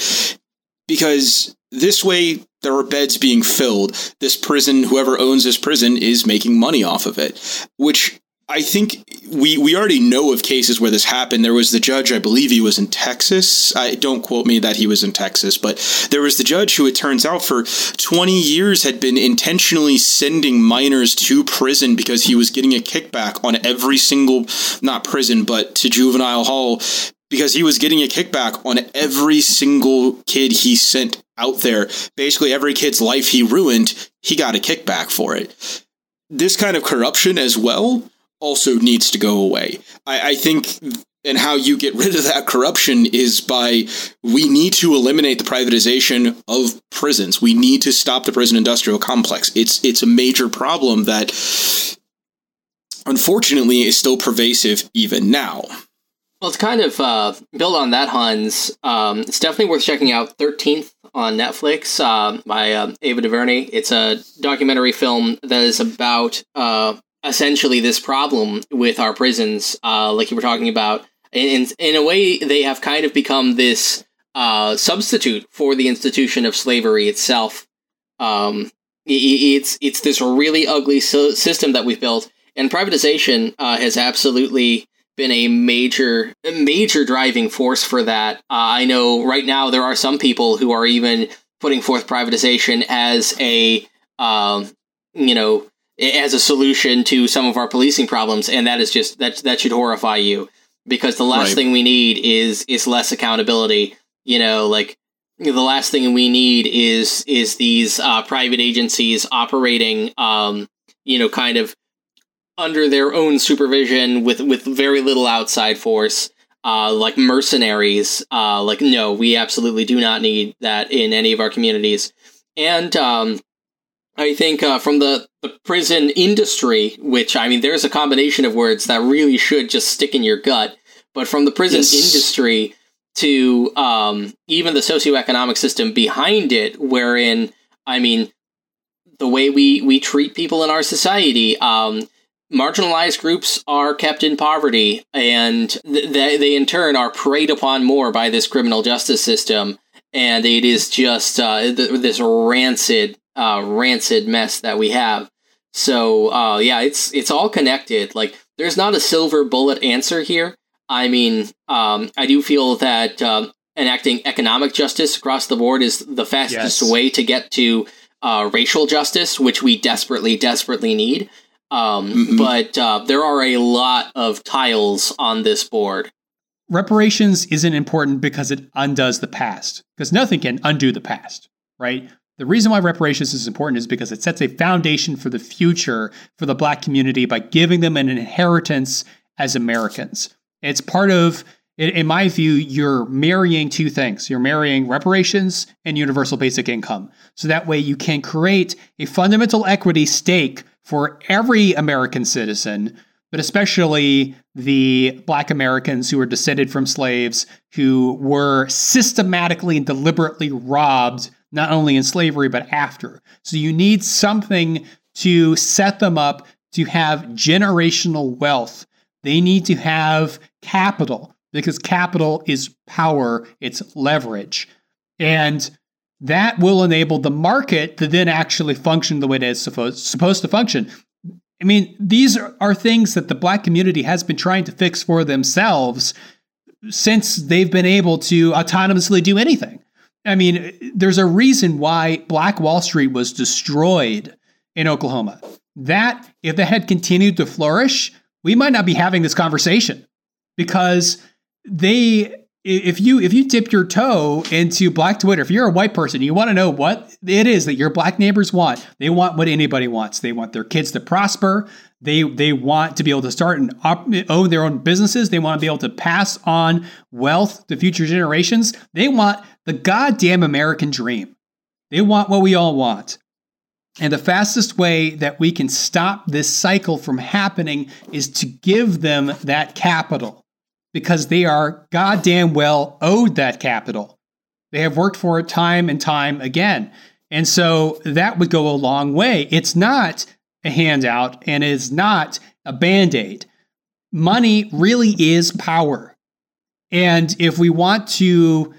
because this way there are beds being filled. This prison, whoever owns this prison, is making money off of it, which I think we we already know of cases where this happened. There was the judge, I believe he was in Texas. I don't quote me that he was in Texas, but there was the judge who it turns out for 20 years had been intentionally sending minors to prison because he was getting a kickback on every single not prison, but to juvenile hall because he was getting a kickback on every single kid he sent out there. Basically every kid's life he ruined, he got a kickback for it. This kind of corruption as well also needs to go away. I, I think and how you get rid of that corruption is by we need to eliminate the privatization of prisons. We need to stop the prison industrial complex. It's it's a major problem that unfortunately is still pervasive even now. Well, it's kind of uh, built on that, Hans. Um, it's definitely worth checking out. Thirteenth on Netflix uh, by uh, Ava DuVernay. It's a documentary film that is about uh, essentially this problem with our prisons, uh, like you were talking about. In, in a way, they have kind of become this uh, substitute for the institution of slavery itself. Um, it's it's this really ugly system that we've built, and privatization uh, has absolutely been a major major driving force for that. Uh, I know right now there are some people who are even putting forth privatization as a um, you know as a solution to some of our policing problems, and that is just that that should horrify you because the last right. thing we need is is less accountability. You know, like the last thing we need is is these uh, private agencies operating, um, you know, kind of under their own supervision with with very little outside force. Uh, like mercenaries, uh, like no, we absolutely do not need that in any of our communities. And um, I think uh, from the, the prison industry, which I mean, there's a combination of words that really should just stick in your gut. But from the prison yes. industry to um, even the socioeconomic system behind it, wherein I mean, the way we we treat people in our society, um, marginalized groups are kept in poverty, and th- they they in turn are preyed upon more by this criminal justice system, and it is just uh, th- this rancid uh, rancid mess that we have. So uh, yeah, it's it's all connected. Like there's not a silver bullet answer here. I mean, um, I do feel that um, enacting economic justice across the board is the fastest yes. way to get to uh, racial justice, which we desperately, desperately need. Um, mm-hmm. But uh, there are a lot of tiles on this board. Reparations isn't important because it undoes the past, because nothing can undo the past, right? The reason why reparations is important is because it sets a foundation for the future for the black community by giving them an inheritance as Americans. It's part of, in my view, you're marrying two things. You're marrying reparations and universal basic income. So that way you can create a fundamental equity stake for every American citizen, but especially the black Americans who were descended from slaves who were systematically and deliberately robbed not only in slavery, but after. So you need something to set them up to have generational wealth. They need to have capital because capital is power, it's leverage. And that will enable the market to then actually function the way that it is supposed, to function. I mean, these are things that the black community has been trying to fix for themselves since they've been able to autonomously do anything. I mean, there's a reason why Black Wall Street was destroyed in Oklahoma. That, if that had continued to flourish, we might not be having this conversation because they if you if you dip your toe into black twitter if you're a white person you want to know what it is that your black neighbors want. They want what anybody wants. They want their kids to prosper. They they want to be able to start and op- own their own businesses. They want to be able to pass on wealth to future generations. They want the goddamn american dream. They want what we all want. And the fastest way that we can stop this cycle from happening is to give them that capital because they are goddamn well owed that capital. They have worked for it time and time again. And so that would go a long way. It's not a handout and it's not a band aid. Money really is power. And if we want to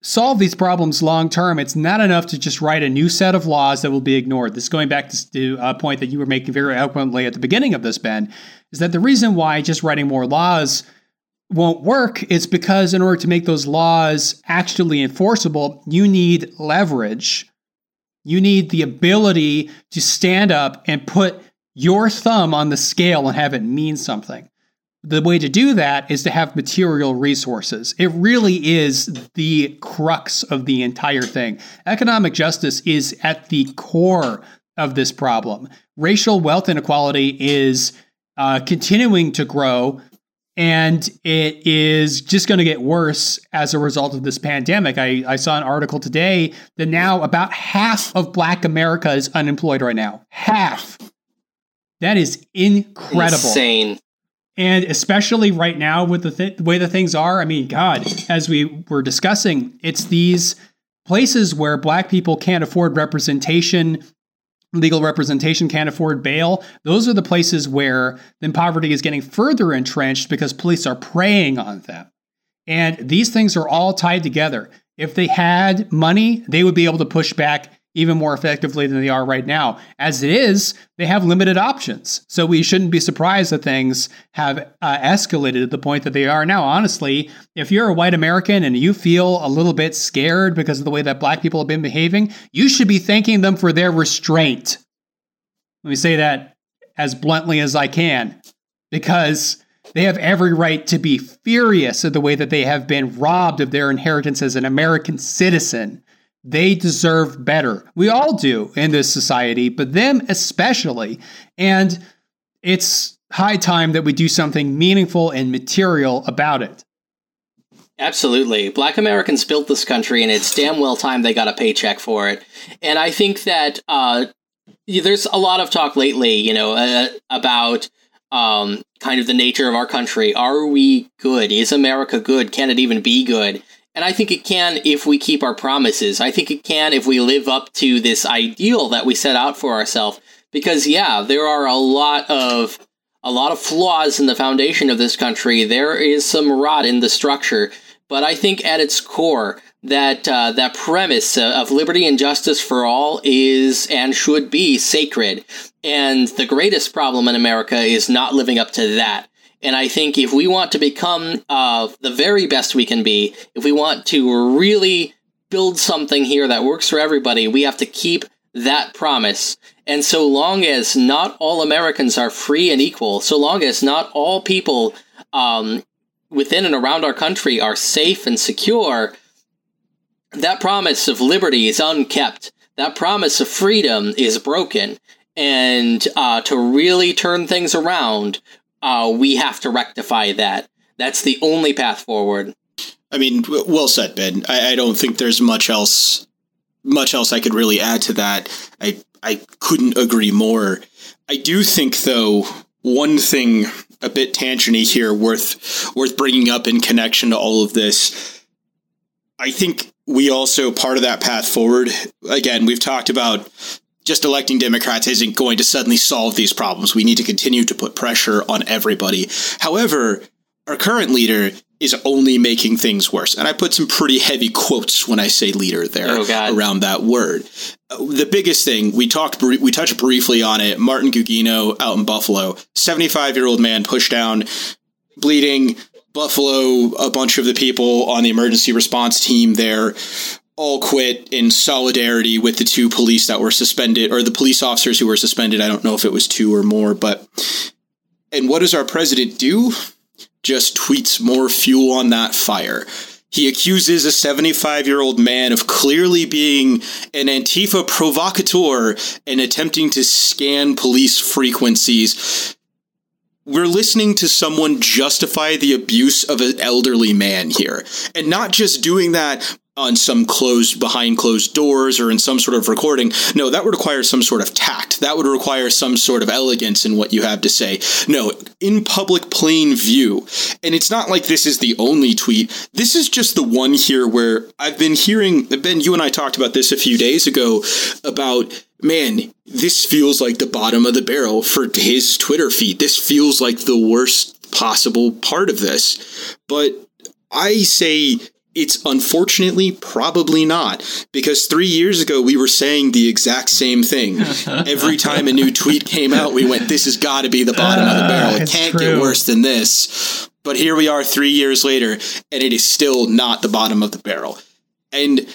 solve these problems long term, it's not enough to just write a new set of laws that will be ignored. This going back to a point that you were making very eloquently at the beginning of this, Ben, is that the reason why just writing more laws won't work is because in order to make those laws actually enforceable, you need leverage. You need the ability to stand up and put your thumb on the scale and have it mean something. The way to do that is to have material resources. It really is the crux of the entire thing. Economic justice is at the core of this problem. Racial wealth inequality is uh, continuing to grow and it is just going to get worse as a result of this pandemic. I, I, saw an article today that now about half of Black America is unemployed right now. Half. That is incredible. Insane. And especially right now with the, th- the way the things are, I mean, God, as we were discussing, it's these places where Black people can't afford representation legal representation, can't afford bail. Those are the places where then poverty is getting further entrenched because police are preying on them. And these things are all tied together. If they had money, they would be able to push back even more effectively than they are right now. As it is, they have limited options. So we shouldn't be surprised that things have uh, escalated to the point that they are now. Honestly, if you're a white American and you feel a little bit scared because of the way that black people have been behaving, you should be thanking them for their restraint. Let me say that as bluntly as I can, because they have every right to be furious at the way that they have been robbed of their inheritance as an American citizen they deserve better. We all do in this society, but them especially. And it's high time that we do something meaningful and material about it. Absolutely. Black Americans built this country, and it's damn well time they got a paycheck for it. And I think that uh, there's a lot of talk lately, you know, uh, about um, kind of the nature of our country. Are we good? Is America good? Can it even be good? And I think it can if we keep our promises. I think it can if we live up to this ideal that we set out for ourselves. Because yeah, there are a lot of a lot of flaws in the foundation of this country. There is some rot in the structure, but I think at its core, that uh, that premise of liberty and justice for all is and should be sacred. And the greatest problem in America is not living up to that. And I think if we want to become uh, the very best we can be, if we want to really build something here that works for everybody, we have to keep that promise. And so long as not all Americans are free and equal, so long as not all people um, within and around our country are safe and secure, that promise of liberty is unkept. That promise of freedom is broken. And uh, to really turn things around, uh, we have to rectify that. That's the only path forward. I mean, well said, Ben. I, I don't think there's much else, much else I could really add to that. I I couldn't agree more. I do think, though, one thing a bit tangenty here worth worth bringing up in connection to all of this. I think we also part of that path forward. Again, we've talked about just electing Democrats isn't going to suddenly solve these problems. We need to continue to put pressure on everybody. However, our current leader is only making things worse. And I put some pretty heavy quotes when I say leader there oh, around that word. The biggest thing we talked, we touched briefly on it. Martin Gugino out in Buffalo, 75 year old man pushed down, bleeding. Buffalo, a bunch of the people on the emergency response team there all quit in solidarity with the two police that were suspended or the police officers who were suspended. I don't know if it was two or more, but and what does our president do? Just tweets more fuel on that fire. He accuses a 75 year old man of clearly being an Antifa provocateur and attempting to scan police frequencies. We're listening to someone justify the abuse of an elderly man here. And not just doing that on some closed behind closed doors or in some sort of recording. No, that would require some sort of tact. That would require some sort of elegance in what you have to say. No, in public plain view. And it's not like this is the only tweet. This is just the one here where I've been hearing Ben, you and I talked about this a few days ago about man, this feels like the bottom of the barrel for his Twitter feed. This feels like the worst possible part of this. But I say it's unfortunately probably not because three years ago we were saying the exact same thing. Every time a new tweet came out, we went, "This has got to be the bottom uh, of the ah, barrel. It can't true. get worse than this." But here we are, three years later, and it is still not the bottom of the barrel. And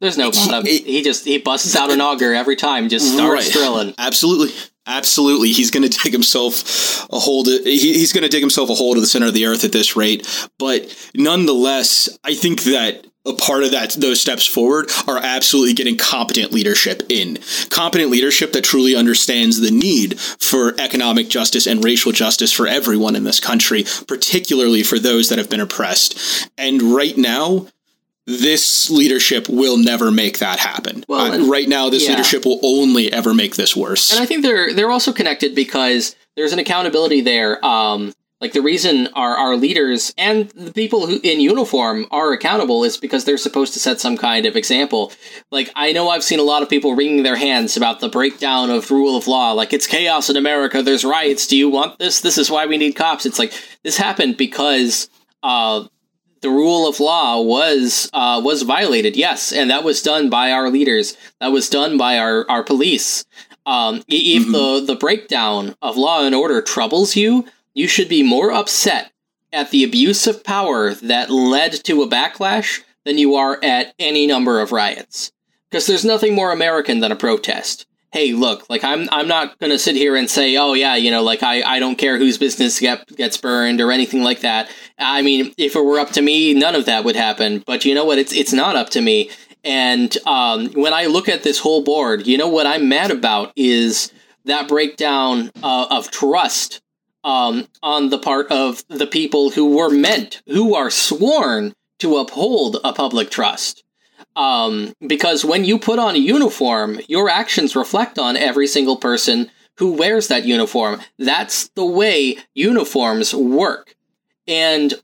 there's no bottom. He, he just he busts out an auger every time, just starts right. drilling. Absolutely. Absolutely, he's going to dig himself a hole. To, he, he's going to dig himself a hole to the center of the earth at this rate. But nonetheless, I think that a part of that those steps forward are absolutely getting competent leadership in competent leadership that truly understands the need for economic justice and racial justice for everyone in this country particularly for those that have been oppressed and right now this leadership will never make that happen. Well, uh, right now, this yeah. leadership will only ever make this worse. And I think they're they're also connected because there's an accountability there. Um, like the reason our our leaders and the people who in uniform are accountable is because they're supposed to set some kind of example. Like I know I've seen a lot of people wringing their hands about the breakdown of rule of law. Like it's chaos in America. There's riots. Do you want this? This is why we need cops. It's like this happened because uh, the rule of law was uh, was violated. Yes, and that was done by our leaders. That was done by our our police. Um, if mm-hmm. the the breakdown of law and order troubles you, you should be more upset at the abuse of power that led to a backlash than you are at any number of riots. Because there's nothing more American than a protest hey, look, like I'm I'm not gonna sit here and say, oh yeah, you know, like I, I don't care whose business get, gets burned or anything like that. I mean, if it were up to me, none of that would happen. But you know what? It's it's not up to me. And um, when I look at this whole board, you know what I'm mad about is that breakdown uh, of trust um, on the part of the people who were meant, who are sworn to uphold a public trust. Um, because when you put on a uniform, your actions reflect on every single person who wears that uniform. That's the way uniforms work. And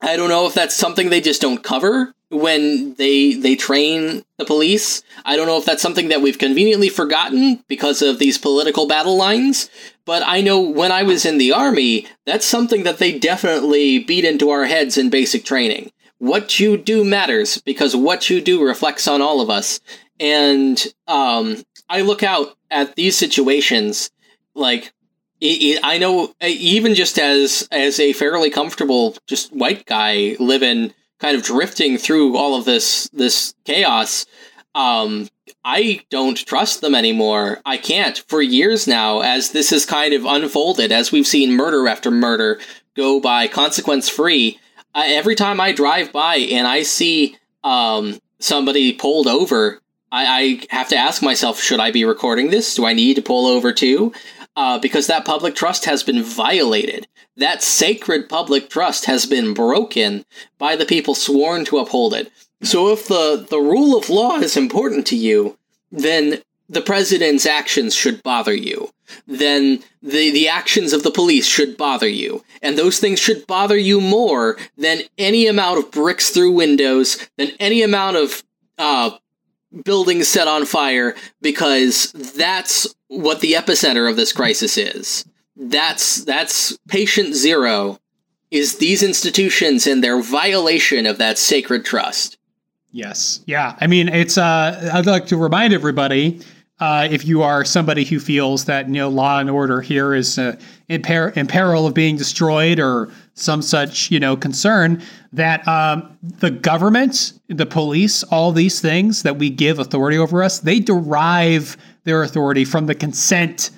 I don't know if that's something they just don't cover when they they train the police. I don't know if that's something that we've conveniently forgotten because of these political battle lines. But I know when I was in the army, that's something that they definitely beat into our heads in basic training what you do matters because what you do reflects on all of us. And um, I look out at these situations like I know even just as as a fairly comfortable just white guy living kind of drifting through all of this this chaos um, I don't trust them anymore. I can't for years now, as this has kind of unfolded, as we've seen murder after murder go by consequence free every time I drive by and I see um, somebody pulled over, I, I, have to ask myself, should I be recording this? Do I need to pull over too? Uh, because that public trust has been violated. That sacred public trust has been broken by the people sworn to uphold it. So if the, the rule of law is important to you, then the president's actions should bother you, then the, the actions of the police should bother you. And those things should bother you more than any amount of bricks through windows, than any amount of uh, buildings set on fire, because that's what the epicenter of this crisis is. That's that's patient zero is these institutions and their violation of that sacred trust. Yes. Yeah. I mean, it's uh I'd like to remind everybody uh, if you are somebody who feels that you know law and order here is uh, in, per- in peril of being destroyed or some such you know concern that um, the government, the police, all these things that we give authority over us, they derive their authority from the consent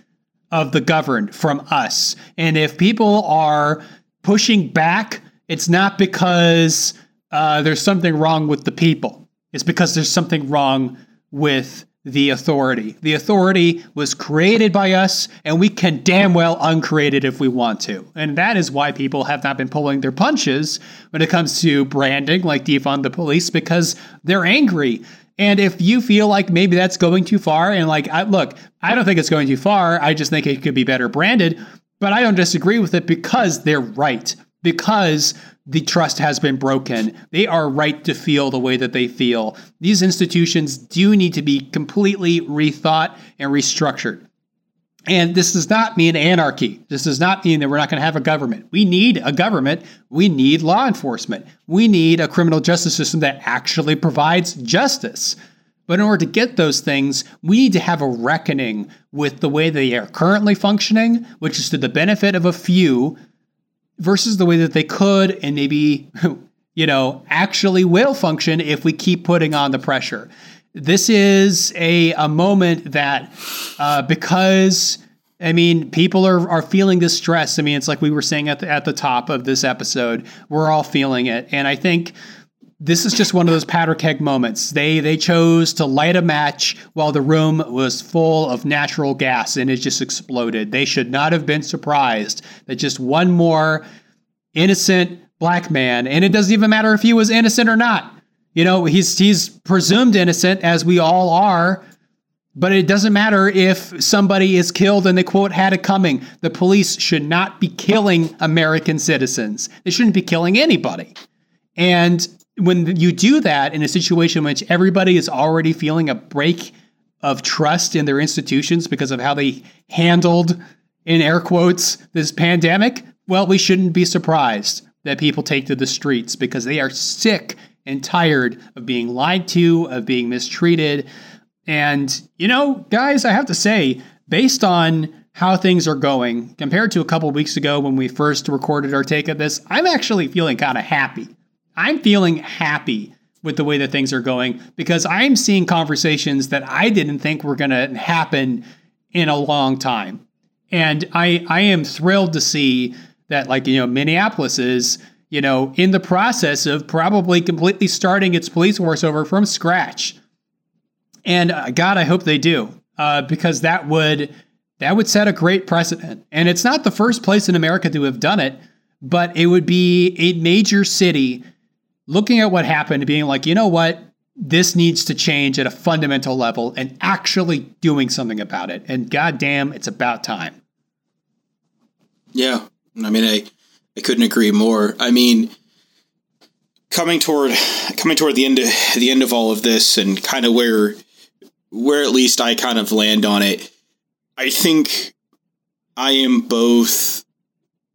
of the governed, from us. And if people are pushing back, it's not because uh, there's something wrong with the people. It's because there's something wrong with the authority. The authority was created by us, and we can damn well uncreate it if we want to. And that is why people have not been pulling their punches when it comes to branding, like defund the police, because they're angry. And if you feel like maybe that's going too far, and like, I, look, I don't think it's going too far. I just think it could be better branded, but I don't disagree with it because they're right. Because the trust has been broken. They are right to feel the way that they feel. These institutions do need to be completely rethought and restructured. And this does not mean anarchy. This does not mean that we're not going to have a government. We need a government. We need law enforcement. We need a criminal justice system that actually provides justice. But in order to get those things, we need to have a reckoning with the way they are currently functioning, which is to the benefit of a few versus the way that they could and maybe, you know, actually will function if we keep putting on the pressure. This is a, a moment that, uh, because, I mean, people are, are feeling this stress. I mean, it's like we were saying at the, at the top of this episode, we're all feeling it. And I think this is just one of those powder keg moments. They they chose to light a match while the room was full of natural gas and it just exploded. They should not have been surprised that just one more innocent black man, and it doesn't even matter if he was innocent or not. You know, he's he's presumed innocent as we all are, but it doesn't matter if somebody is killed and they quote had it coming. The police should not be killing American citizens. They shouldn't be killing anybody. And when you do that in a situation in which everybody is already feeling a break of trust in their institutions because of how they handled, in air quotes, this pandemic, well, we shouldn't be surprised that people take to the streets because they are sick and tired of being lied to, of being mistreated. And, you know, guys, I have to say, based on how things are going compared to a couple weeks ago when we first recorded our take of this, I'm actually feeling kind of happy I'm feeling happy with the way that things are going because I'm seeing conversations that I didn't think were going to happen in a long time. And I I am thrilled to see that like you know Minneapolis is you know in the process of probably completely starting its police force over from scratch. And uh, God, I hope they do uh, because that would that would set a great precedent. And it's not the first place in America to have done it, but it would be a major city looking at what happened being like, you know what? This needs to change at a fundamental level and actually doing something about it. And goddamn, it's about time. Yeah. I mean, I, I couldn't agree more. I mean, coming toward coming toward the end of the end of all of this and kind of where where at least I kind of land on it, I think I am both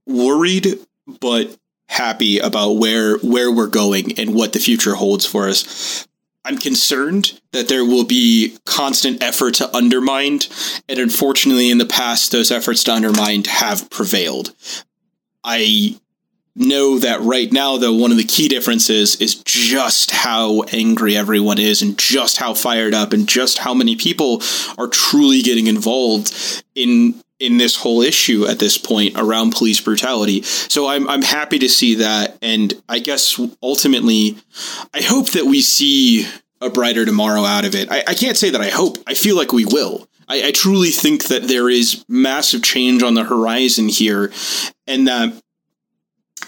worried but happy about where where we're going and what the future holds for us. I'm concerned that there will be constant effort to undermine, and unfortunately, in the past, those efforts to undermine have prevailed. I know that right now, though, one of the key differences is just how angry everyone is, and just how fired up, and just how many people are truly getting involved in in this whole issue at this point around police brutality. So I'm I'm happy to see that, and I guess ultimately, I hope that we see a brighter tomorrow out of it. I, I can't say that I hope. I feel like we will. I, I truly think that there is massive change on the horizon here, and that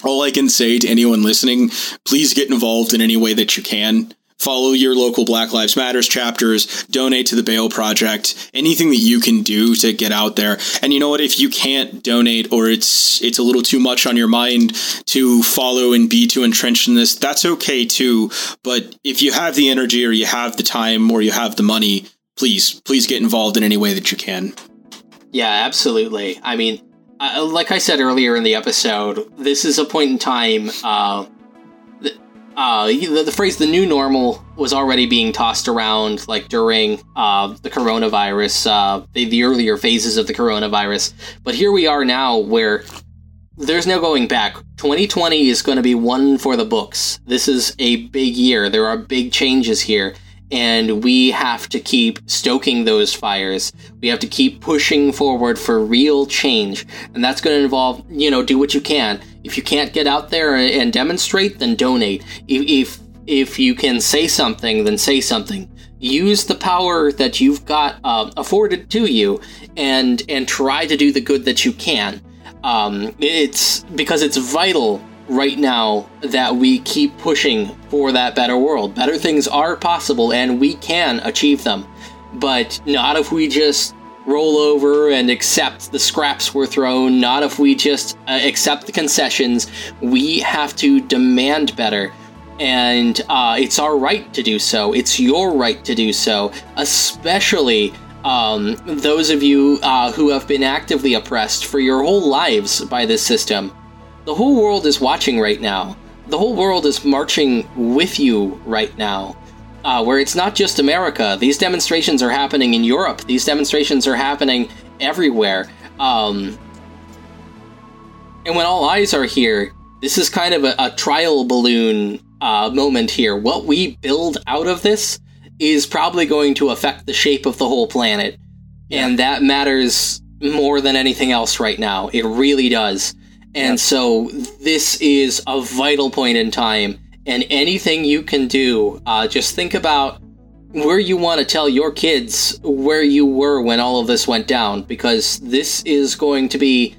all I can say to anyone listening, please get involved in any way that you can follow your local Black Lives Matters chapters, donate to the Bail Project, anything that you can do to get out there. And you know what? If you can't donate or it's it's a little too much on your mind to follow and be too entrenched in this, that's okay too. But if you have the energy or you have the time or you have the money, please, please get involved in any way that you can. Yeah, absolutely. I mean, uh, like I said earlier in the episode, this is a point in time uh, uh, the, the, phrase "the new normal" was already being tossed around, like during uh, the coronavirus, uh, the, the earlier phases of the coronavirus. But here we are now, where there's no going back. 2020 is going to be one for the books. This is a big year. There are big changes here, and we have to keep stoking those fires. We have to keep pushing forward for real change, and that's going to involve, you know, do what you can If you can't get out there and demonstrate, then donate. If if, if you can say something, then say something. Use the power that you've got uh, afforded to you, and and try to do the good that you can. Um, it's because it's vital right now that we keep pushing for that better world. Better things are possible, and we can achieve them, but not if we just roll over and accept the scraps we're thrown, not if we just uh, accept the concessions. We have to demand better. And uh, it's our right to do so. It's your right to do so, especially um, those of you uh, who have been actively oppressed for your whole lives by this system. The whole world is watching right now. The whole world is marching with you right now uh, where it's not just America. These demonstrations are happening in Europe. These demonstrations are happening everywhere. Um, and when all eyes are here, this is kind of a, a trial balloon uh, moment here. What we build out of this is probably going to affect the shape of the whole planet. Yeah. And that matters more than anything else right now. It really does. And so this is a vital point in time and anything you can do, uh, just think about where you want to tell your kids where you were when all of this went down, because this is going to be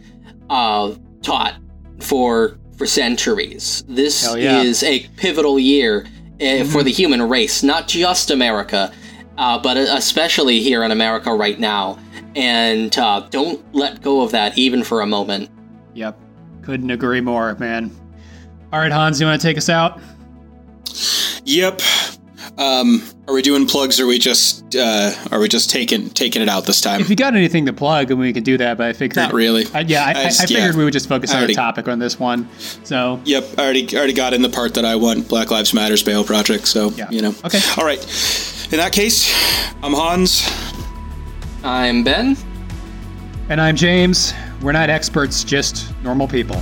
uh, taught for for centuries. This yeah. is a pivotal year uh, mm-hmm. for the human race, not just America, uh, but especially here in America right now. And uh, don't let go of that even for a moment. Yep, couldn't agree more, man. All right, Hans, you want to take us out? Yep. Um, are we doing plugs? Or are we just uh, are we just taking taking it out this time? If you got anything to plug, then we could do that. But I figured not really. I, yeah, I, I, just, I figured yeah. we would just focus on the topic on this one. So yep, I already already got in the part that I want. Black Lives Matters bail project. So yeah. you know. Okay. All right. In that case, I'm Hans. I'm Ben. And I'm James. We're not experts, just normal people.